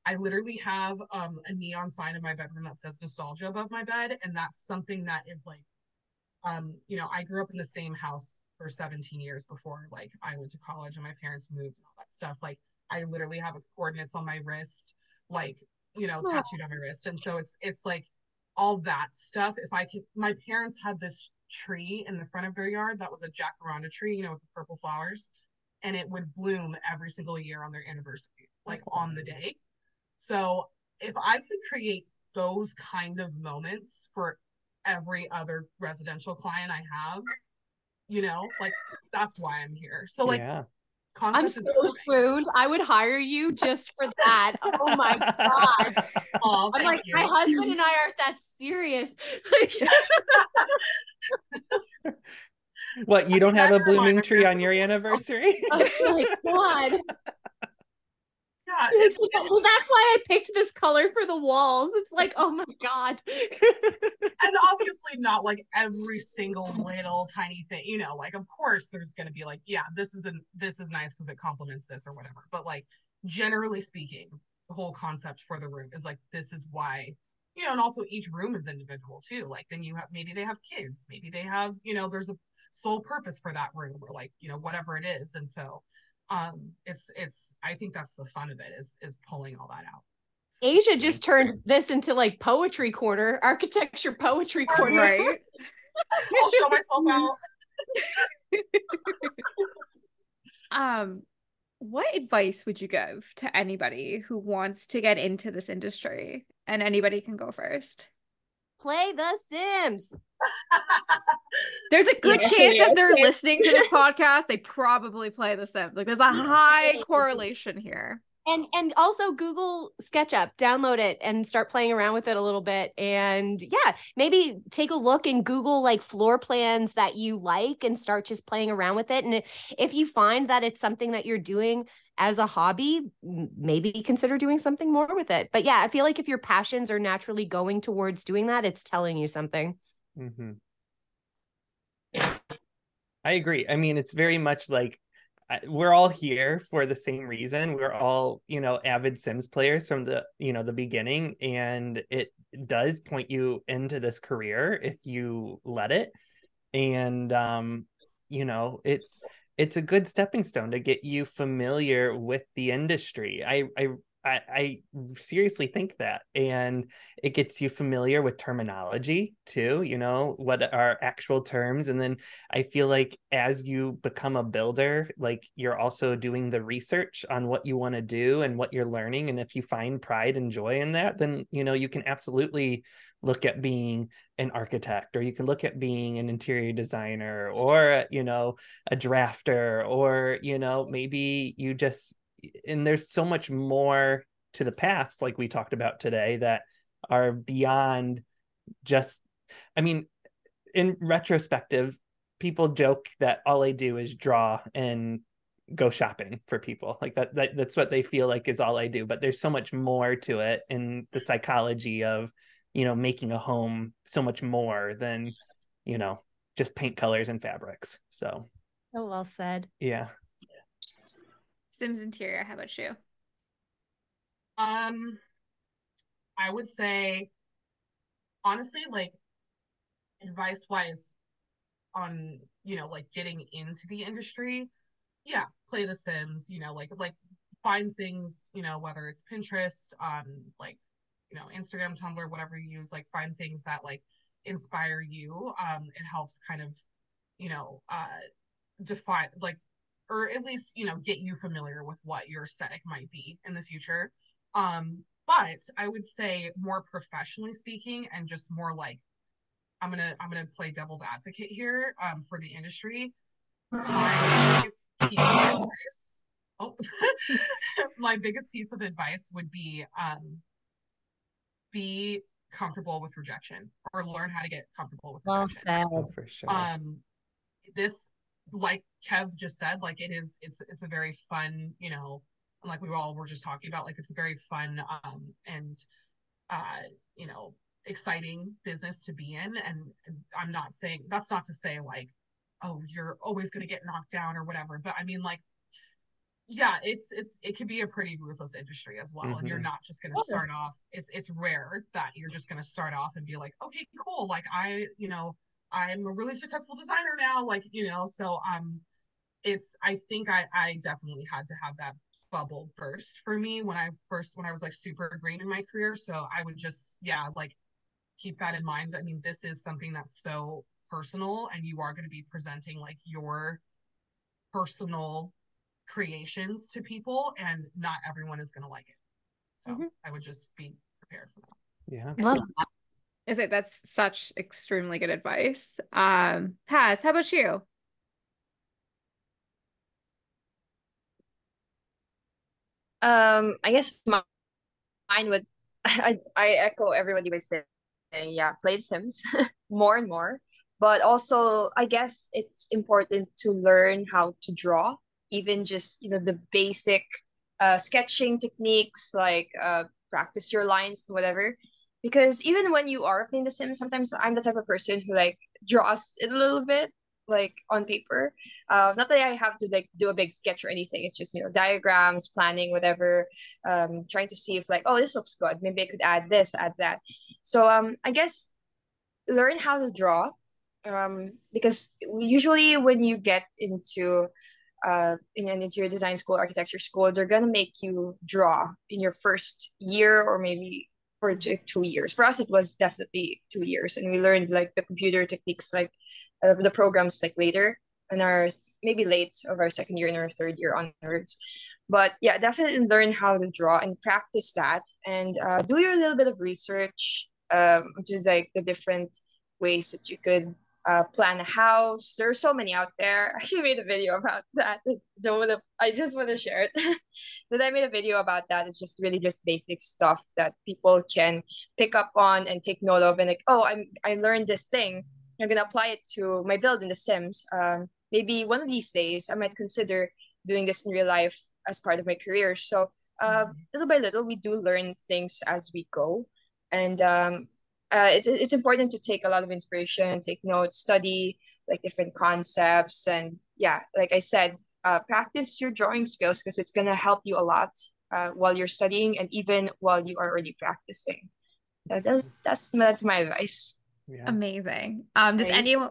I literally have um a neon sign in my bedroom that says nostalgia above my bed. And that's something that is like um, you know, I grew up in the same house for 17 years before like I went to college and my parents moved and all that stuff. Like I literally have its coordinates on my wrist, like, you know, tattooed on my wrist. And so it's it's like all that stuff. If I could my parents had this tree in the front of their yard that was a jacaranda tree, you know, with the purple flowers. And it would bloom every single year on their anniversary, like on the day. So if I could create those kind of moments for every other residential client I have, you know, like that's why I'm here. So like yeah. I'm so spooned. I would hire you just for that. oh my god! Oh, I'm like, you. my husband and I aren't that serious. what you don't have a blooming tree on your anniversary? oh my god! Yeah, It's it's, well, that's why I picked this color for the walls. It's like, oh my god. and obviously not like every single little tiny thing, you know, like of course there's gonna be like, yeah, this isn't this is nice because it complements this or whatever. But like generally speaking, the whole concept for the room is like this is why you know, and also each room is individual too. Like then you have maybe they have kids, maybe they have, you know, there's a sole purpose for that room or like, you know, whatever it is. And so um it's it's I think that's the fun of it is is pulling all that out. Asia just turned this into like poetry corner, architecture poetry corner. Right. I'll show myself out. Um, what advice would you give to anybody who wants to get into this industry? And anybody can go first. Play The Sims. There's a good Yeah, chance if they're same. listening to this podcast, they probably play The Sims. Like there's a high correlation here. And and also Google SketchUp, download it and start playing around with it a little bit. And yeah, maybe take a look and Google like floor plans that you like and start just playing around with it. And if, if you find that it's something that you're doing as a hobby, maybe consider doing something more with it. But yeah, I feel like if your passions are naturally going towards doing that, it's telling you something. hmm I agree. I mean, it's very much like we're all here for the same reason. We're all, you know, avid Sims players from the, you know, the beginning, and it does point you into this career if you let it. And um, you know, it's it's a good stepping stone to get you familiar with the industry. I I I, seriously think that, and it gets you familiar with terminology too. You know what are actual terms, and then I feel like as you become a builder, like you're also doing the research on what you want to do and what you're learning. And if you find pride and joy in that, then you know you can absolutely look at being an architect, or you can look at being an interior designer, or you know a drafter, or you know maybe you just and there's so much more to the paths like we talked about today that are beyond just i mean in retrospective people joke that all i do is draw and go shopping for people. Like that, that that's what they feel like is all i do but there's so much more to it in the psychology of you know making a home so much more than you know just paint colors and fabrics so So well said. yeah Simteriorr, how about you? Um, I would say, honestly, like advice wise on, you know, like getting into the industry, yeah, play The Sims, you know, like like find things, you know, whether it's Pinterest, um, like, you know, Instagram, Tumblr, whatever you use, like find things that like inspire you. Um, it helps kind of, you know, uh define like or at least you know get you familiar with what your aesthetic might be in the future um but i would say more professionally speaking and just more like i'm gonna i'm gonna play devil's advocate here um for the industry my biggest piece of advice oh my biggest piece of advice would be um be comfortable with rejection or learn how to get comfortable with Well rejection said. oh, for sure um this like kev just said like it is it's it's a very fun you know like we all were just talking about like it's a very fun um and uh you know exciting business to be in. And I'm not saying that's not to say like, oh, you're always going to get knocked down or whatever. But I mean, like, yeah, it's it's it can be a pretty ruthless industry as well. Mm-hmm. And you're mm-hmm. not just going to start off. It's it's rare that you're just going to start off and be like, okay, cool. Like I, you know, I'm a really successful designer now. Like you know, so um, it's I think I I definitely had to have that bubble burst for me when I first when I was like super green in my career. So I would just yeah like keep that in mind. I mean, this is something that's so personal, and you are going to be presenting like your personal creations to people, and not everyone is going to like it. So mm-hmm. I would just be prepared for that. Yeah. Love that. Is it that's such extremely good advice. Um, Paz, how about you? Um, I guess my, mine would I I echo everybody by saying yeah, played Sims more and more. But also, I guess it's important to learn how to draw, even just you know the basic uh, sketching techniques, like uh, practice your lines, whatever. Because even when you are playing The Sims, sometimes I'm the type of person who like draws it a little bit, like on paper. Uh, not that I have to like do a big sketch or anything. It's just you know diagrams, planning, whatever. Um, trying to see if like oh this looks good. Maybe I could add this, add that. So um, I guess learn how to draw. Um, because usually when you get into uh, in an interior design school, architecture school, they're gonna make you draw in your first year or maybe for two, years. For us, it was definitely two years, and we learned like the computer techniques, like uh, the programs, like later in our maybe late of our second year and our third year onwards. But yeah, definitely learn how to draw and practice that, and uh, do your little bit of research um, to like the different ways that you could uh, plan a house. There's so many out there. I actually made a video about that. Don't wanna, I just want to share it. but I made a video about that. It's just really just basic stuff that people can pick up on and take note of. And like, oh, I'm I learned this thing. I'm gonna apply it to my build in The Sims. Um, maybe one of these days I might consider doing this in real life as part of my career. So uh, mm-hmm. little by little, we do learn things as we go. And um, uh, it's it's important to take a lot of inspiration, take notes, study like different concepts, and yeah, like I said, uh, practice your drawing skills because it's gonna help you a lot uh, while you're studying and even while you are already practicing. So that's that's that's my advice. Yeah. Amazing. Um, does anyone?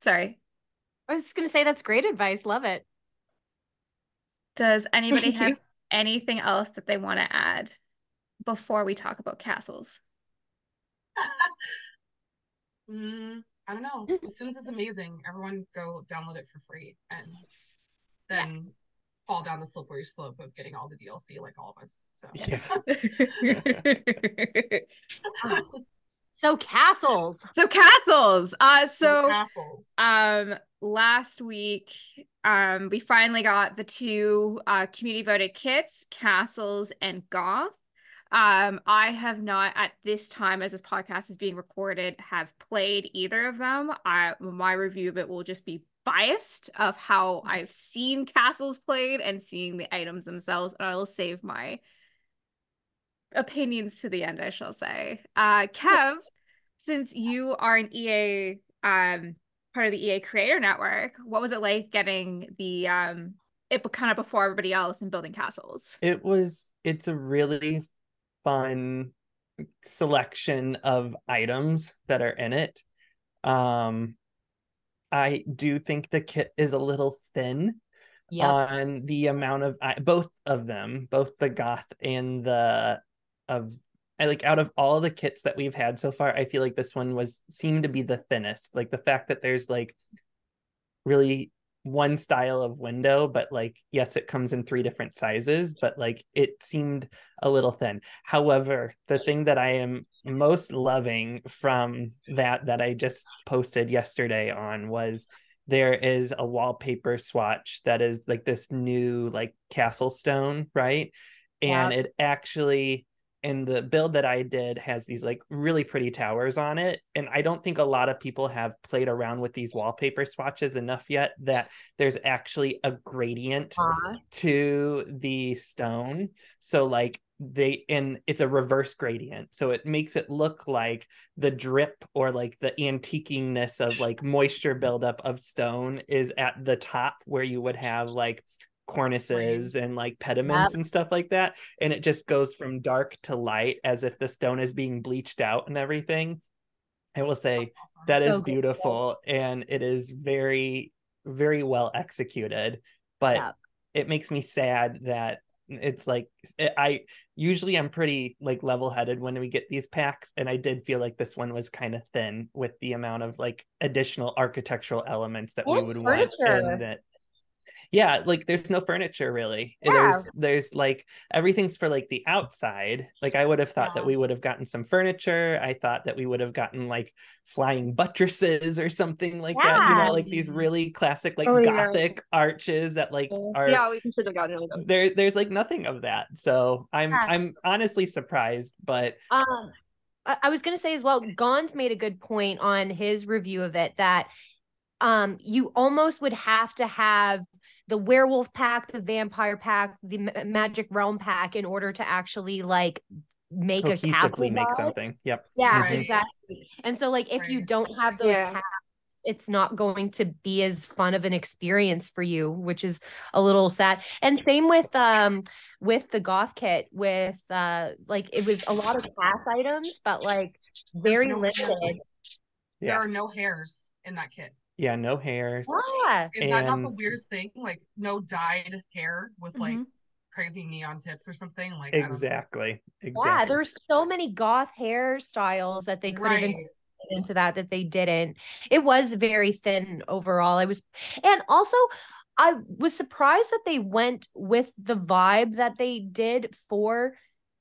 Sorry, I was just gonna say that's great advice. Love it. Does anybody have anything else that they want to add before we talk about castles? Mm, I don't know. The Sims is amazing. Everyone go download it for free and then yeah. fall down the slippery slope of getting all the DLC like all of us. So yeah. so castles. So castles. Uh so, so castles. um last week um we finally got the two uh community voted kits, castles and goth. Um, I have not at this time, as this podcast is being recorded, have played either of them. I my review of it will just be biased of how mm-hmm. I've seen castles played and seeing the items themselves, and I will save my opinions to the end, I shall say. Uh, Kev, since you are an EA um part of the EA Creator Network, what was it like getting the um it kind of before everybody else and building castles? It was. It's a really fun selection of items that are in it. Um, I do think the kit is a little thin yep. on the amount of both of them, both the goth and the of I like out of all the kits that we've had so far, I feel like this one was seemed to be the thinnest. Like the fact that there's like really one style of window but like yes it comes in three different sizes but like it seemed a little thin. However the thing that i am most loving from that that i just posted yesterday on was there is a wallpaper swatch that is like this new like castle stone right? And it actually and the build that I did has these like really pretty towers on it. And I don't think a lot of people have played around with these wallpaper swatches enough yet that there's actually a gradient uh-huh. to the stone. So like they and it's a reverse gradient so it makes it look like the drip or like the antiquingness of like moisture buildup of stone is at the top where you would have like cornices and like pediments yep. and stuff like that and it just goes from dark to light as if the stone is being bleached out and everything i will say awesome. that is beautiful and it is very very well executed but yep. it makes me sad that it's like it, i usually i'm pretty like level headed when we get these packs and i did feel like this one was kind of thin with the amount of like additional architectural elements that we would furniture. want in it yeah like there's no furniture really. Yeah. there's there's like everything's for like the outside. Like i would have thought yeah. that we would have gotten some furniture. I thought that we would have gotten like flying buttresses or something like yeah. that you know like these really classic like oh, gothic arches that like are yeah we should have gotten those. there there's like nothing of that. So i'm i'm honestly surprised but um I was going to say as well, Gons made a good point on his review of it that um, you almost would have to have the werewolf pack, the vampire pack, the magic realm pack in order to actually like make a castle make something. Yep. Yeah, right. exactly. And so like if you don't have those yeah. packs, it's not going to be as fun of an experience for you, which is a little sad. And same with um with the goth kit with uh like it was a lot of cast items, but like very no limited. Yeah. There are no hairs in that kit. Yeah, no hairs. Yeah. Is and... that not the weirdest thing? Like no dyed hair with like mm-hmm. crazy neon tips or something? Like exactly. Exactly. Yeah, there's so many goth hairstyles that they could right. have into that that they didn't. It was very thin overall. I was and also I was surprised that they went with the vibe that they did for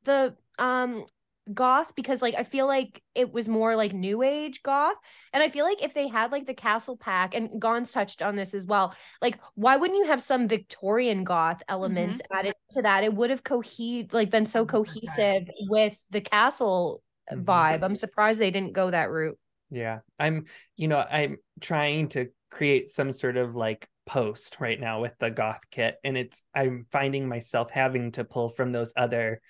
the um goth because like I feel like it was more like new age goth. And I feel like if they had like the castle pack and Gons touched on this as well, like why wouldn't you have some Victorian goth elements mm-hmm. added to that? It would have cohe like been so 100%. cohesive with the castle mm-hmm. vibe. I'm surprised they didn't go that route. Yeah. I'm you know, I'm trying to create some sort of like post right now with the goth kit and it's I'm finding myself having to pull from those other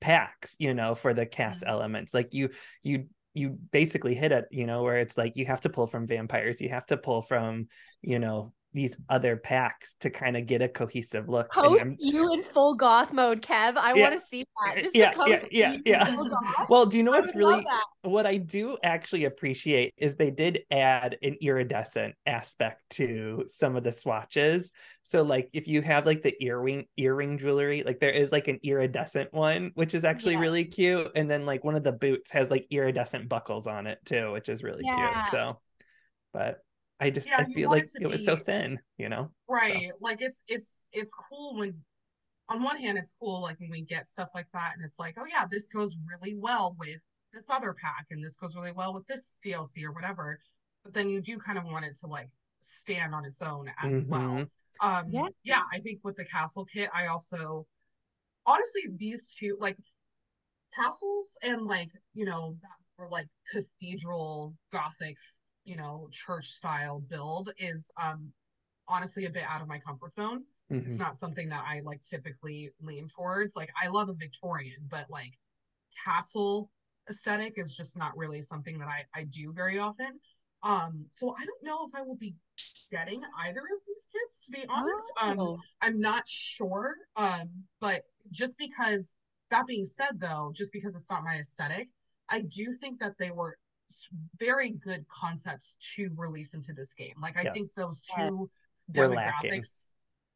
packs you know for the cast mm-hmm. elements like you you you basically hit it you know where it's like you have to pull from vampires you have to pull from you know these other packs to kind of get a cohesive look. Post you in full goth mode, Kev. I yeah. want to see that. Just yeah, yeah, yeah, yeah. Well, do you know what's really what I do actually appreciate is they did add an iridescent aspect to some of the swatches. So like if you have like the earring earring jewelry, like there is like an iridescent one, which is actually yeah. really cute. And then like one of the boots has like iridescent buckles on it too, which is really yeah. cute. So but I just yeah, I feel like it, it was so thin, you know. Right. So. Like it's it's it's cool when on one hand it's cool like when we get stuff like that and it's like, oh yeah, this goes really well with this other pack and this goes really well with this DLC or whatever. But then you do kind of want it to like stand on its own as mm-hmm. well. Um yeah. yeah, I think with the castle kit, I also honestly these two like castles and like, you know, that were like cathedral gothic you know church style build is um honestly a bit out of my comfort zone mm-hmm. it's not something that i like typically lean towards like i love a victorian but like castle aesthetic is just not really something that i i do very often um so i don't know if i will be getting either of these kits to be honest um, oh. um i'm not sure um but just because that being said though just because it's not my aesthetic i do think that they were very good concepts to release into this game. Like I yeah. think those two yeah. demographics,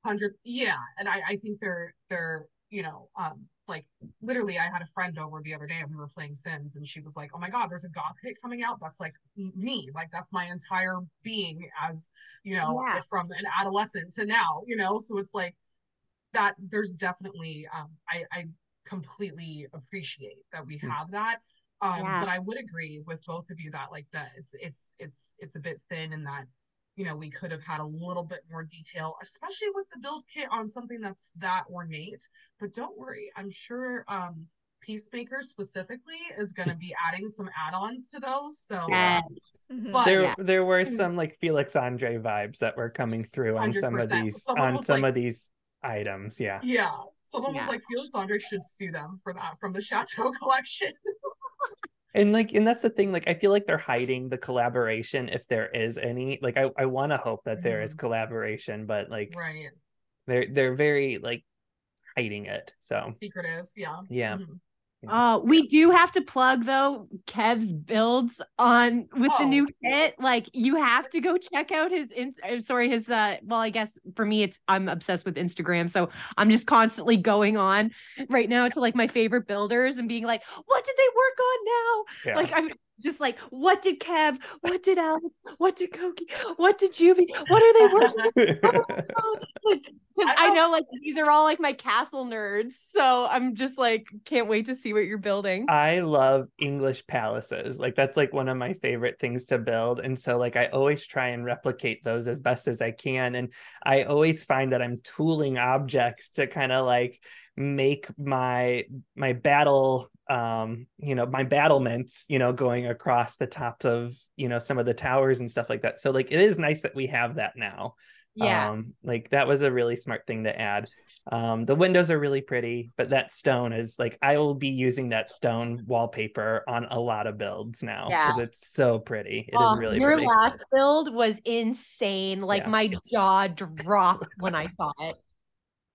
hundred, yeah, and I I think they're they're you know um like literally I had a friend over the other day and we were playing Sims and she was like, "Oh my god, there's a goth hit coming out that's like me. Like that's my entire being as, you know, yeah. from an adolescent to now, you know." So it's like that there's definitely um I I completely appreciate that we hmm. have that um, yeah. but I would agree with both of you that like that it's it's it's it's a bit thin and that you know we could have had a little bit more detail, especially with the build kit on something that's that ornate. But don't worry, I'm sure um Peacemaker specifically is going to be adding some add-ons to those. So, yes. um, but there yeah. there were mm-hmm. some like Felixandre vibes that were coming through on some of these on some like, of these items. Yeah. Yeah Someone Yeah. was like, Felixandre should sue them for that from the Chateau collection. And like, and that's the thing. Like, I feel like they're hiding the collaboration if there is any. Like, I, I want to hope that there is Mhm. collaboration, but like, right. they're they're very like hiding it. So Secretive. Yeah. yeah, Mhm. Oh, we do have to plug though Kev's builds on with the Oh. new kit. Like you have to go check out his in uh, sorry, his uh well, I guess for me it's I'm obsessed with Instagram. So I'm just constantly going on right now to like my favorite builders and being like, what did they work on now? yeah. Like I'm just like, what did Kev? What did Alex? What did Koki? What did Juby? What are they working because I I know like these are all like my castle nerds. So I'm just like can't wait to see what you're building. I love English palaces. Like that's like one of my favorite things to build. And so like I always try and replicate those as best as I can. And I always find that I'm tooling objects to kind of like make my my battle um you know my battlements you know going across the tops of you know some of the towers and stuff like that so like it is nice that we have that now Yeah. um like that was a really smart thing to add um the windows are really pretty but that stone is like i will be using that stone wallpaper on a lot of builds now because it's so pretty It is Oh, really your pretty last build was insane. Like Yeah. my jaw dropped when I saw it.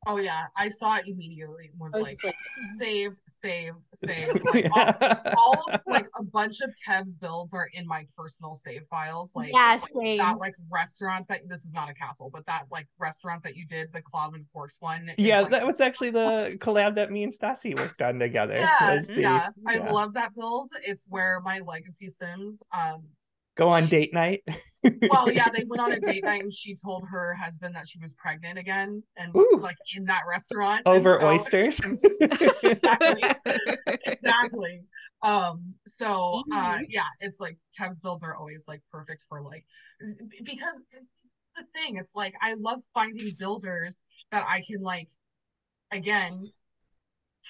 Oh yeah. I saw it immediately. Was I like was like, save, save, save. Like all, all of like a bunch of Kev's builds are in my personal save files. Like yeah, same. that like restaurant that this is not a castle, but that like restaurant that you did, the closet horse one. yeah like, that was actually the collab that me and Stassi worked on together yeah, the- yeah. I love that build. It's where my legacy Sims um go on date night well yeah they went on a date night and she told her husband that she was pregnant again and Ooh. like in that restaurant over so- oysters exactly exactly um so uh Mhm. yeah it's like kev's builds are always like perfect for like because the thing it's like i love finding builders that i can like again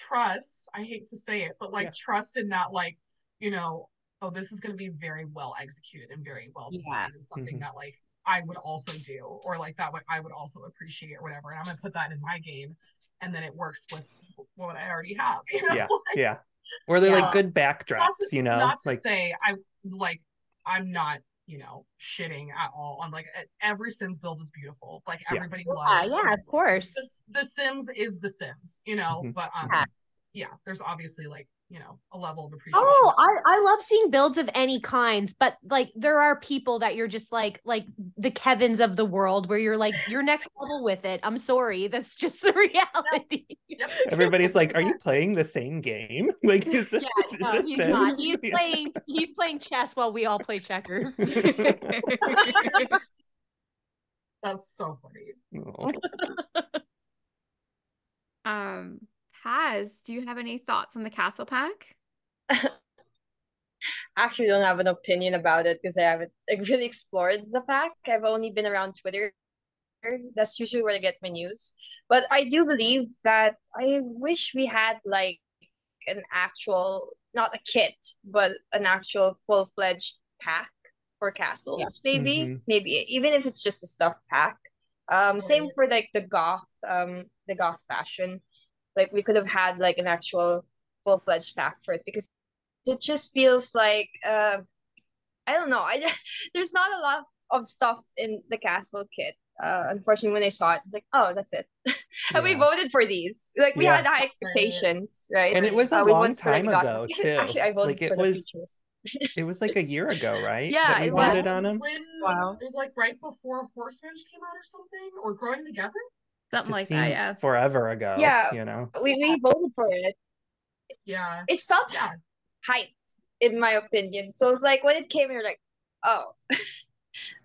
trust i hate to say it but like Yeah. trust in that like you know oh this is going to be very well executed and very well Yeah. designed and something Mhm. that like i would also do or like that would i would also appreciate or whatever and i'm going to put that in my game and then it works with what i already have you know? yeah Like, yeah or they're Yeah. like good backdrops to, you know not to like say i like i'm not you know shitting at all on like every sims build is beautiful like Yeah. everybody yeah, loves yeah, of course. the, the sims is the sims you know Mhm. but um Yeah. yeah there's obviously like you know a level of appreciation Oh, I, I love seeing builds of any kinds, but like there are people that you're just like like the Kevins of the world where you're like you're next level with it. I'm sorry, that's just the reality. Yep. everybody's like are you playing the same game like is this, Yeah, is no, this he's Sims? not. He's Yeah. playing he's playing chess while we all play checkers. that's so funny Oh. um, Paz, do you have any thoughts on the castle pack? I actually don't have an opinion about it because I haven't like, really explored the pack. I've only been around Twitter. That's usually where I get my news. But I do believe that I wish we had like an actual, not a kit, but an actual full fledged pack for castles, maybe. Mhm. Maybe even if it's just a stuff pack. Um, same for like the goth, um, the goth fashion. Like we could have had like an actual full fledged pack for it because it just feels like uh, I don't know. I just there's not a lot of stuff in the castle kit. Uh, unfortunately, when I saw it, it's like, oh, that's it. and we voted for these. Like we Yeah. had high expectations, right? and it was a Uh, long voted for, like, time goth- ago too Actually, I voted like it for the was features. it was like a year ago right Yeah, that we it voted was. on them when Wow. it was like right before horse ranch came out or something or growing together Something like that, yeah. forever ago Yeah. you know We we voted for it. yeah It felt yeah hyped, in my opinion. So it's like when it came, you're like, oh.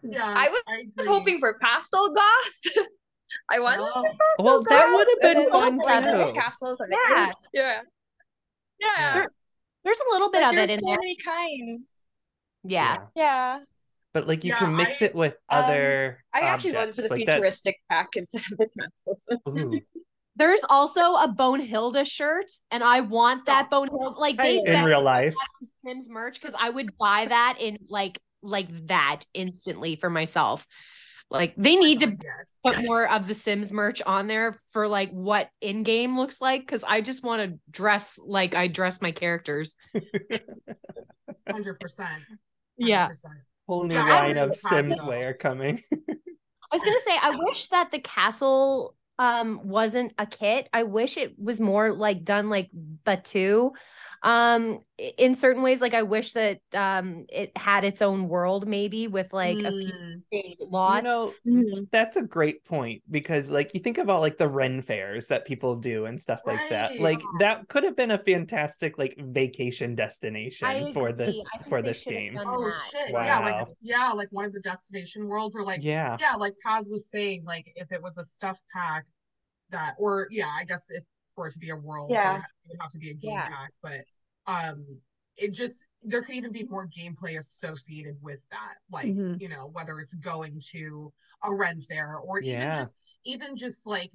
yeah I was I was hoping for pastel goth. I wanted for pastel well that would have been fun all the too Castles, I'm like, Yeah. yeah, yeah. Yeah. There's a little bit Like, of it there's in so there. many kinds. Yeah. Yeah. But like you Yeah, can mix I- it with Um, other I actually voted for the objects, like that- futuristic pack instead of the castles. Ooh. There's also a Bonehilda shirt, and I want that Bonehilda. Like they in real life Sims merch because I would buy that in like like that instantly for myself. Like they need to Yes. put more of the Sims merch on there for like what in game looks like because I just want to dress like I dress my characters. Hundred percent. Yeah. Whole new Yeah, line of Sims wear coming. I was gonna say I wish that the castle um wasn't a kit. I wish it was more like done like Batuu. Um in certain ways, like I wish that um it had its own world maybe with like a few Mm, lots. You know, Mhm. that's a great point because like you think about like the Ren fairs that people do and stuff like that. Right. Like that could have been a fantastic like vacation destination I for agree. this for this game. Oh that. shit! Yeah, like yeah, like one of the destination worlds, or like Yeah. yeah, like Paz was saying, like if it was a stuff pack that, or yeah, I guess if for it to be a world, Yeah. it would have to be a game Yeah. pack, but um, it just there could even be more gameplay associated with that, like Mhm. you know whether it's going to a Ren fair or even Yeah. just even just like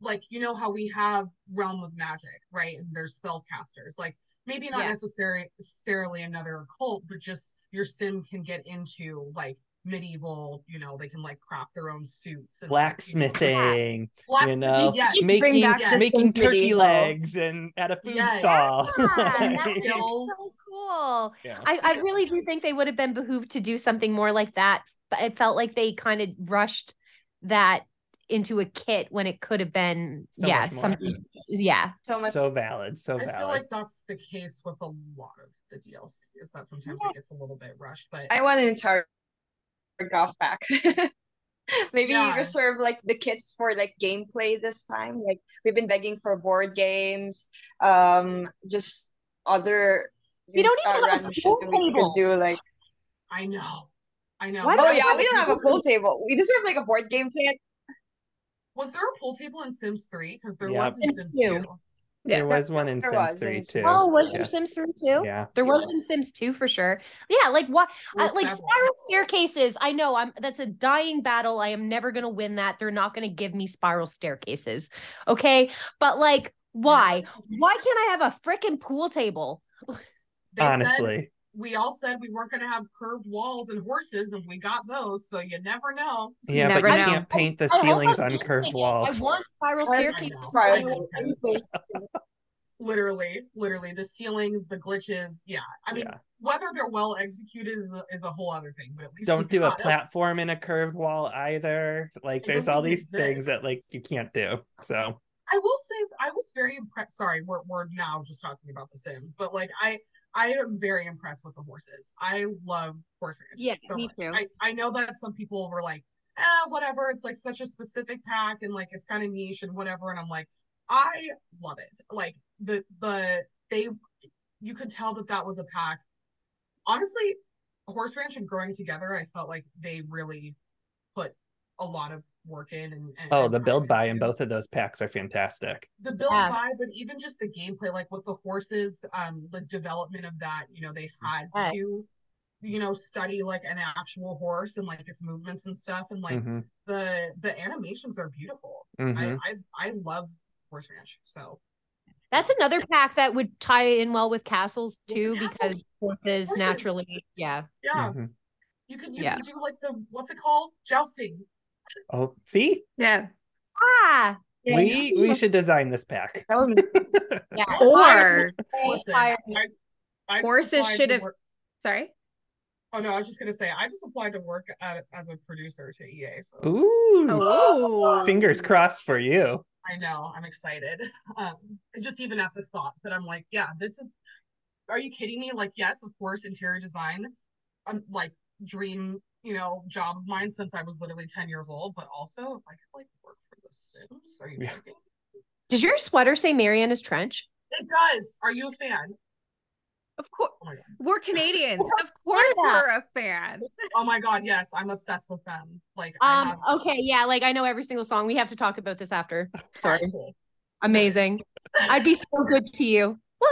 like you know how we have Realm of Magic, right? And there's spellcasters, like maybe not Yeah. necessary necessarily another cult, but just your sim can get into like medieval, you know, they can like craft their own suits and blacksmithing, you Blacksmithing, know, yes. Making back making turkey medieval. legs and at a food Yes. stall. Yeah, Like, that's so cool. yeah. I, I really do think they would have been behooved to do something more like that. But it felt like they kind of rushed that into a kit when it could have been, So yeah, much more. something, yeah. So much. so valid, so I feel valid. like that's the case with a lot of the DLC, is that sometimes it gets a little bit rushed, but I want an entire golf pack. Maybe Yeah. reserve like the kits for like gameplay this time. Like we've been begging for board games, um, just other. We don't even have a pool that we table. could do like. I know. I know. Why Oh yeah, we don't have a pool table. We just have like a board game kit. Was there a pool table in Sims 3? Because there Yeah. was in Sims Sims 2. 2. there was one in Sims was 3 in- too. Oh, was yeah. there Sims 3 too? yeah. There was in Sims 2 for sure. Yeah, like what uh, like several. spiral staircases. I know I'm that's a dying battle. I am never gonna win that. They're not gonna give me spiral staircases. Okay. But like, why? Why can't I have a freaking pool table? They said Honestly. We all said we weren't going to have curved walls and horses, and we got those. So you never know. Yeah, never but you know. can't paint the I ceilings I'm on curved walls. I want spiral I- I staircases. know. Spiral I Literally, literally, the ceilings, the glitches. Yeah, I mean, Yeah. whether they're well executed is a, is a whole other thing. But at least Don't do a got it. platform in a curved wall either. Like It there's all even these things that like you can't do. So I will say I was very impressed. Sorry, we're we're now just talking about the Sims, but like I I am very impressed with the horses. I love horse Yeah, so me much. too. I I know that some people were like, eh, whatever. It's like such a specific pack and like it's kind of niche and whatever. And I'm like, I love it. Like the the they, you could tell that that was a pack. Honestly, horse ranch and growing together, I felt like they really put a lot of work in and, and oh and the time build buy in into- both of those packs are fantastic. the build Yeah. by, but even just the gameplay, like with the horses, um, the development of that, you know, they had Yes. to, you know, study like an actual horse and like its movements and stuff, and like Mhm, the the animations are beautiful. mhm. I, I I love Horse Ranch, so That's another pack that would tie in well with castles too, castles. because horses Horses. naturally, yeah. yeah, mhm. you could you Yeah. could do like the what's it called jousting. Oh, see, Yeah. Ah, we we should design this pack. That would be yeah. Or I, I Horses should have- work- sorry. Oh no, I was just gonna say I just applied to work at, as a producer to EA. So Ooh, Oh. fingers crossed for you. I know, I'm excited. Um, just even at the thought that I'm like, yeah, this is. Are you kidding me? Like, yes, of course, interior design, um, like dream, you know, job of mine since I was literally 10 years old. But also, if I could like work for The Sims, are you Yeah. kidding? Does your sweater say Mariana's Trench? It does. Are you a fan? Of course. Oh. We're Canadians. Of course Yeah. we're a fan. Oh my god. Yes, I'm obsessed with them. Like, Um, have- okay, yeah, like I know every single song. We have to talk about this after. Sorry. Amazing. I'd be so good to you.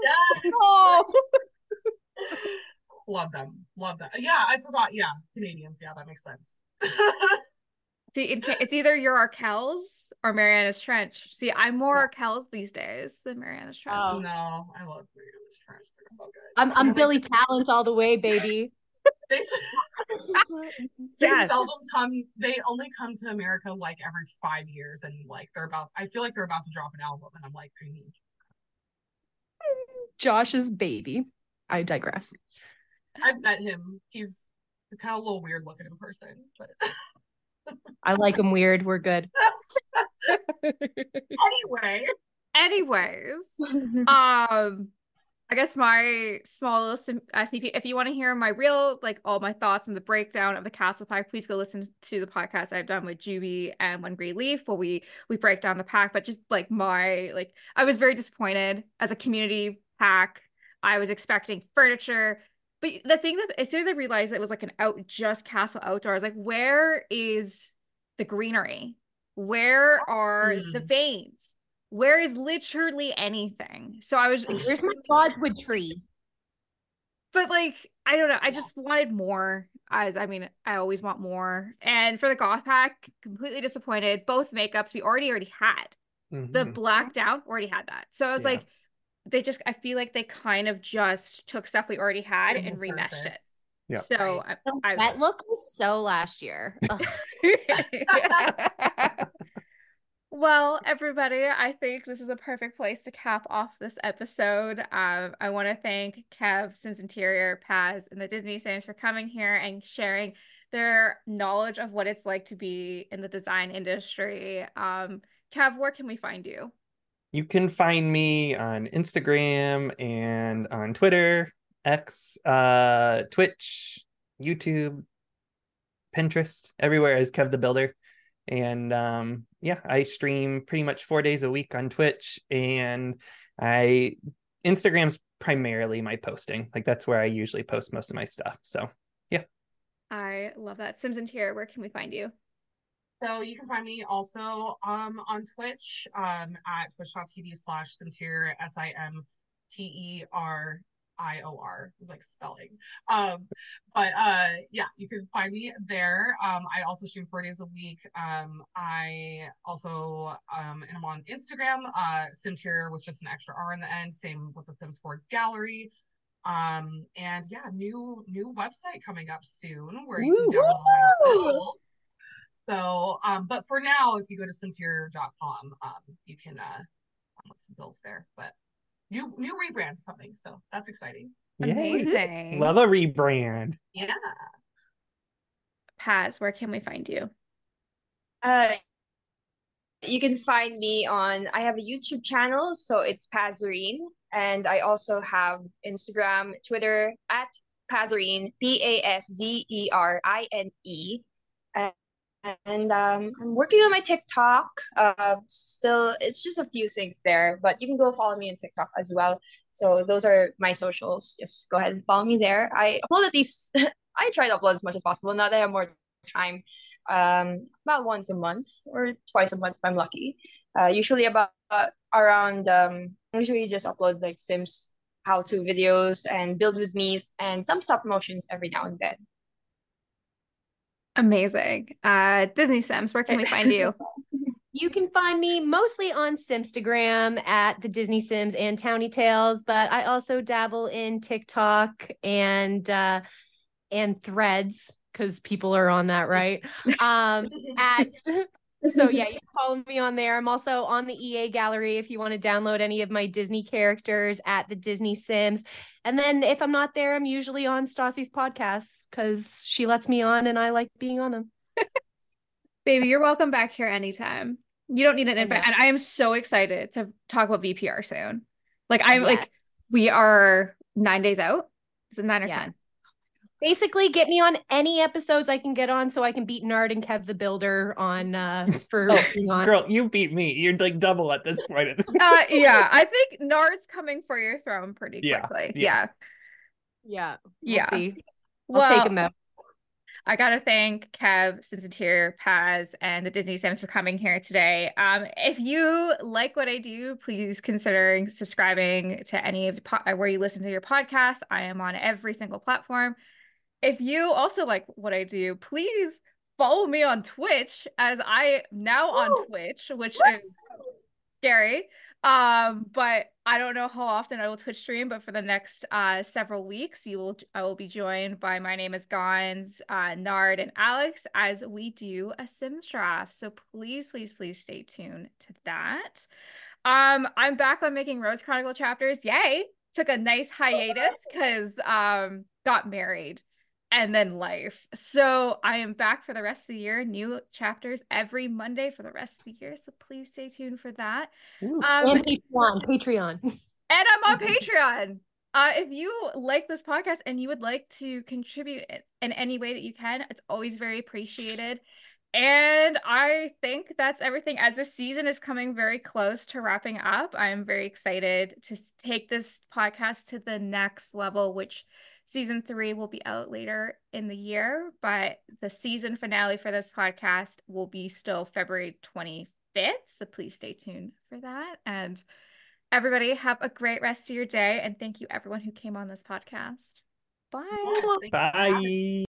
Yes. Oh. Love them. Love that. Yeah, I forgot. Yeah, Canadians. Yeah, that makes sense. See, it it's either you're Arkell's or Mariana's Trench. See, I'm more Arkell's these days than Mariana's Trench. Oh. no, I love Mariana's Trench. They're so good. I'm I'm like- Billy Talent all the way, baby. They They Yes. seldom come. They only come to America like every five years, and like they're about. I feel like they're about to drop an album, and I'm like, I need. Josh's baby. I digress. I've met him. He's kind of a little weird looking in person, but I like him weird. We're good. anyway. Anyways, um, I guess my small little sim- uh, sneak If you want to hear my real, like all my thoughts and the breakdown of the Castle Pack, please go listen to the podcast I've done with Juby and One Green Leaf, where we we break down the pack. But just like my like, I was very disappointed as a community pack. I was expecting furniture. But the thing that as soon as I realized it was like an out just castle outdoor, I was like, where is the greenery? Where are the Mm. veins? Where is literally anything? So I was Where's my Godwood tree? but like I don't know, I just wanted more. As I mean, I always want more. And for the goth pack, completely disappointed. Both makeups we already already had. The Mhm. black down already had that. So I was Yeah. like, they just I feel like they kind of just took stuff we already had and the remeshed it. Yeah. So I, I That look was so last year. Well, everybody, I think this is a perfect place to cap off this episode. Um, I want to thank Kev, Simteriorr, Paz, and the Disney Sims for coming here and sharing their knowledge of what it's like to be in the design industry. Um, Kev, where can we find you? You can find me on Instagram and on Twitter, X, uh, Twitch, YouTube, Pinterest, everywhere as Kev the Builder. And um, yeah, I stream pretty much four days a week on Twitch, and I Instagram's primarily my posting. Like that's where I usually post most of my stuff. So yeah. I love that. Simteriorr, where can we find you? So you can find me also um on Twitch um at twitch.tv slash Simterior S I M T E R I O R is like spelling. Um but uh yeah, you can find me there. Um I also stream four days a week. Um I also um am on Instagram, uh Simterior with just an extra R in the end, same with the Sims 4 gallery. Um and yeah, new new website coming up soon where you can download. So, um, but for now, if you go to Simterior.com, um, you can uh download some builds there. But new new rebrand coming, so that's exciting. yay. Amazing. love a rebrand. Yeah. Paz, where can we find you? Uh, you can find me on, I have a YouTube channel, so it's Paszerine. And I also have Instagram, Twitter at Paszerine, P A S Z E R I N E. And, um, I'm working on my TikTok. Uh, still, it's just a few things there, but you can go follow me on TikTok as well. So those are my socials. Just go ahead and follow me there. I upload at least, I try to upload as much as possible. Now that I have more time, um, about once a month or twice a month if I'm lucky. Uh, usually about uh, around um, usually just upload like Sims how-to videos and build with me's and some stop motions every now and then. Amazing. Uh, Disney Sims, where can we find you? You can find me mostly on Simstagram at the Disney Sims and Towny Tales, but I also dabble in TikTok and uh and threads because people are on that, right? Um at so yeah, you can follow me on there. I'm also on the EA gallery if you want to download any of my Disney characters at the Disney Sims. And then if I'm not there, I'm usually on Stassi's podcasts because she lets me on and I like being on them. Baby, you're welcome back here anytime. You don't need an invite. And I am so excited to talk about VPR soon. Like I'm Yes. like we are nine days out. Is it nine or Yeah. ten? Basically, get me on any episodes I can get on so I can beat Nard and Kev the Builder on uh for Oh, on. Girl, you beat me. You're like double at this point. Uh yeah, I think Nard's coming for your throne pretty Yeah, quickly. yeah. Yeah. We'll Yeah. see. I'll Well, take him out. I gotta thank Kev, Simteriorr, Paz, and the Disney Sims for coming here today. Um, if you like what I do, please consider subscribing to any of the po- uh, where you listen to your podcast. I am on every single platform. If you also like what I do, please follow me on Twitch as I now on Woo! Twitch, which is scary. Um, but I don't know how often I will Twitch stream, but for the next uh several weeks, you will I will be joined by my name is Gons, uh, Nard, and Alex as we do a Sims draft. So please, please, please stay tuned to that. Um, I'm back on making Rose Chronicle chapters. Yay! Took a nice hiatus because um got married and then life. So I am back for the rest of the year. New chapters every Monday for the rest of the year. So please stay tuned for that. Ooh. Um, and Patreon, Patreon. and I'm on Patreon. Uh, if you like this podcast and you would like to contribute in any way that you can, it's always very appreciated. And I think that's everything. As this season is coming very close to wrapping up, I'm very excited to take this podcast to the next level, which season three will be out later in the year. But the season finale for this podcast will be still February 25th. So please stay tuned for that. And everybody, have a great rest of your day. And thank you, everyone who came on this podcast. Bye. Thank you for having me. Bye.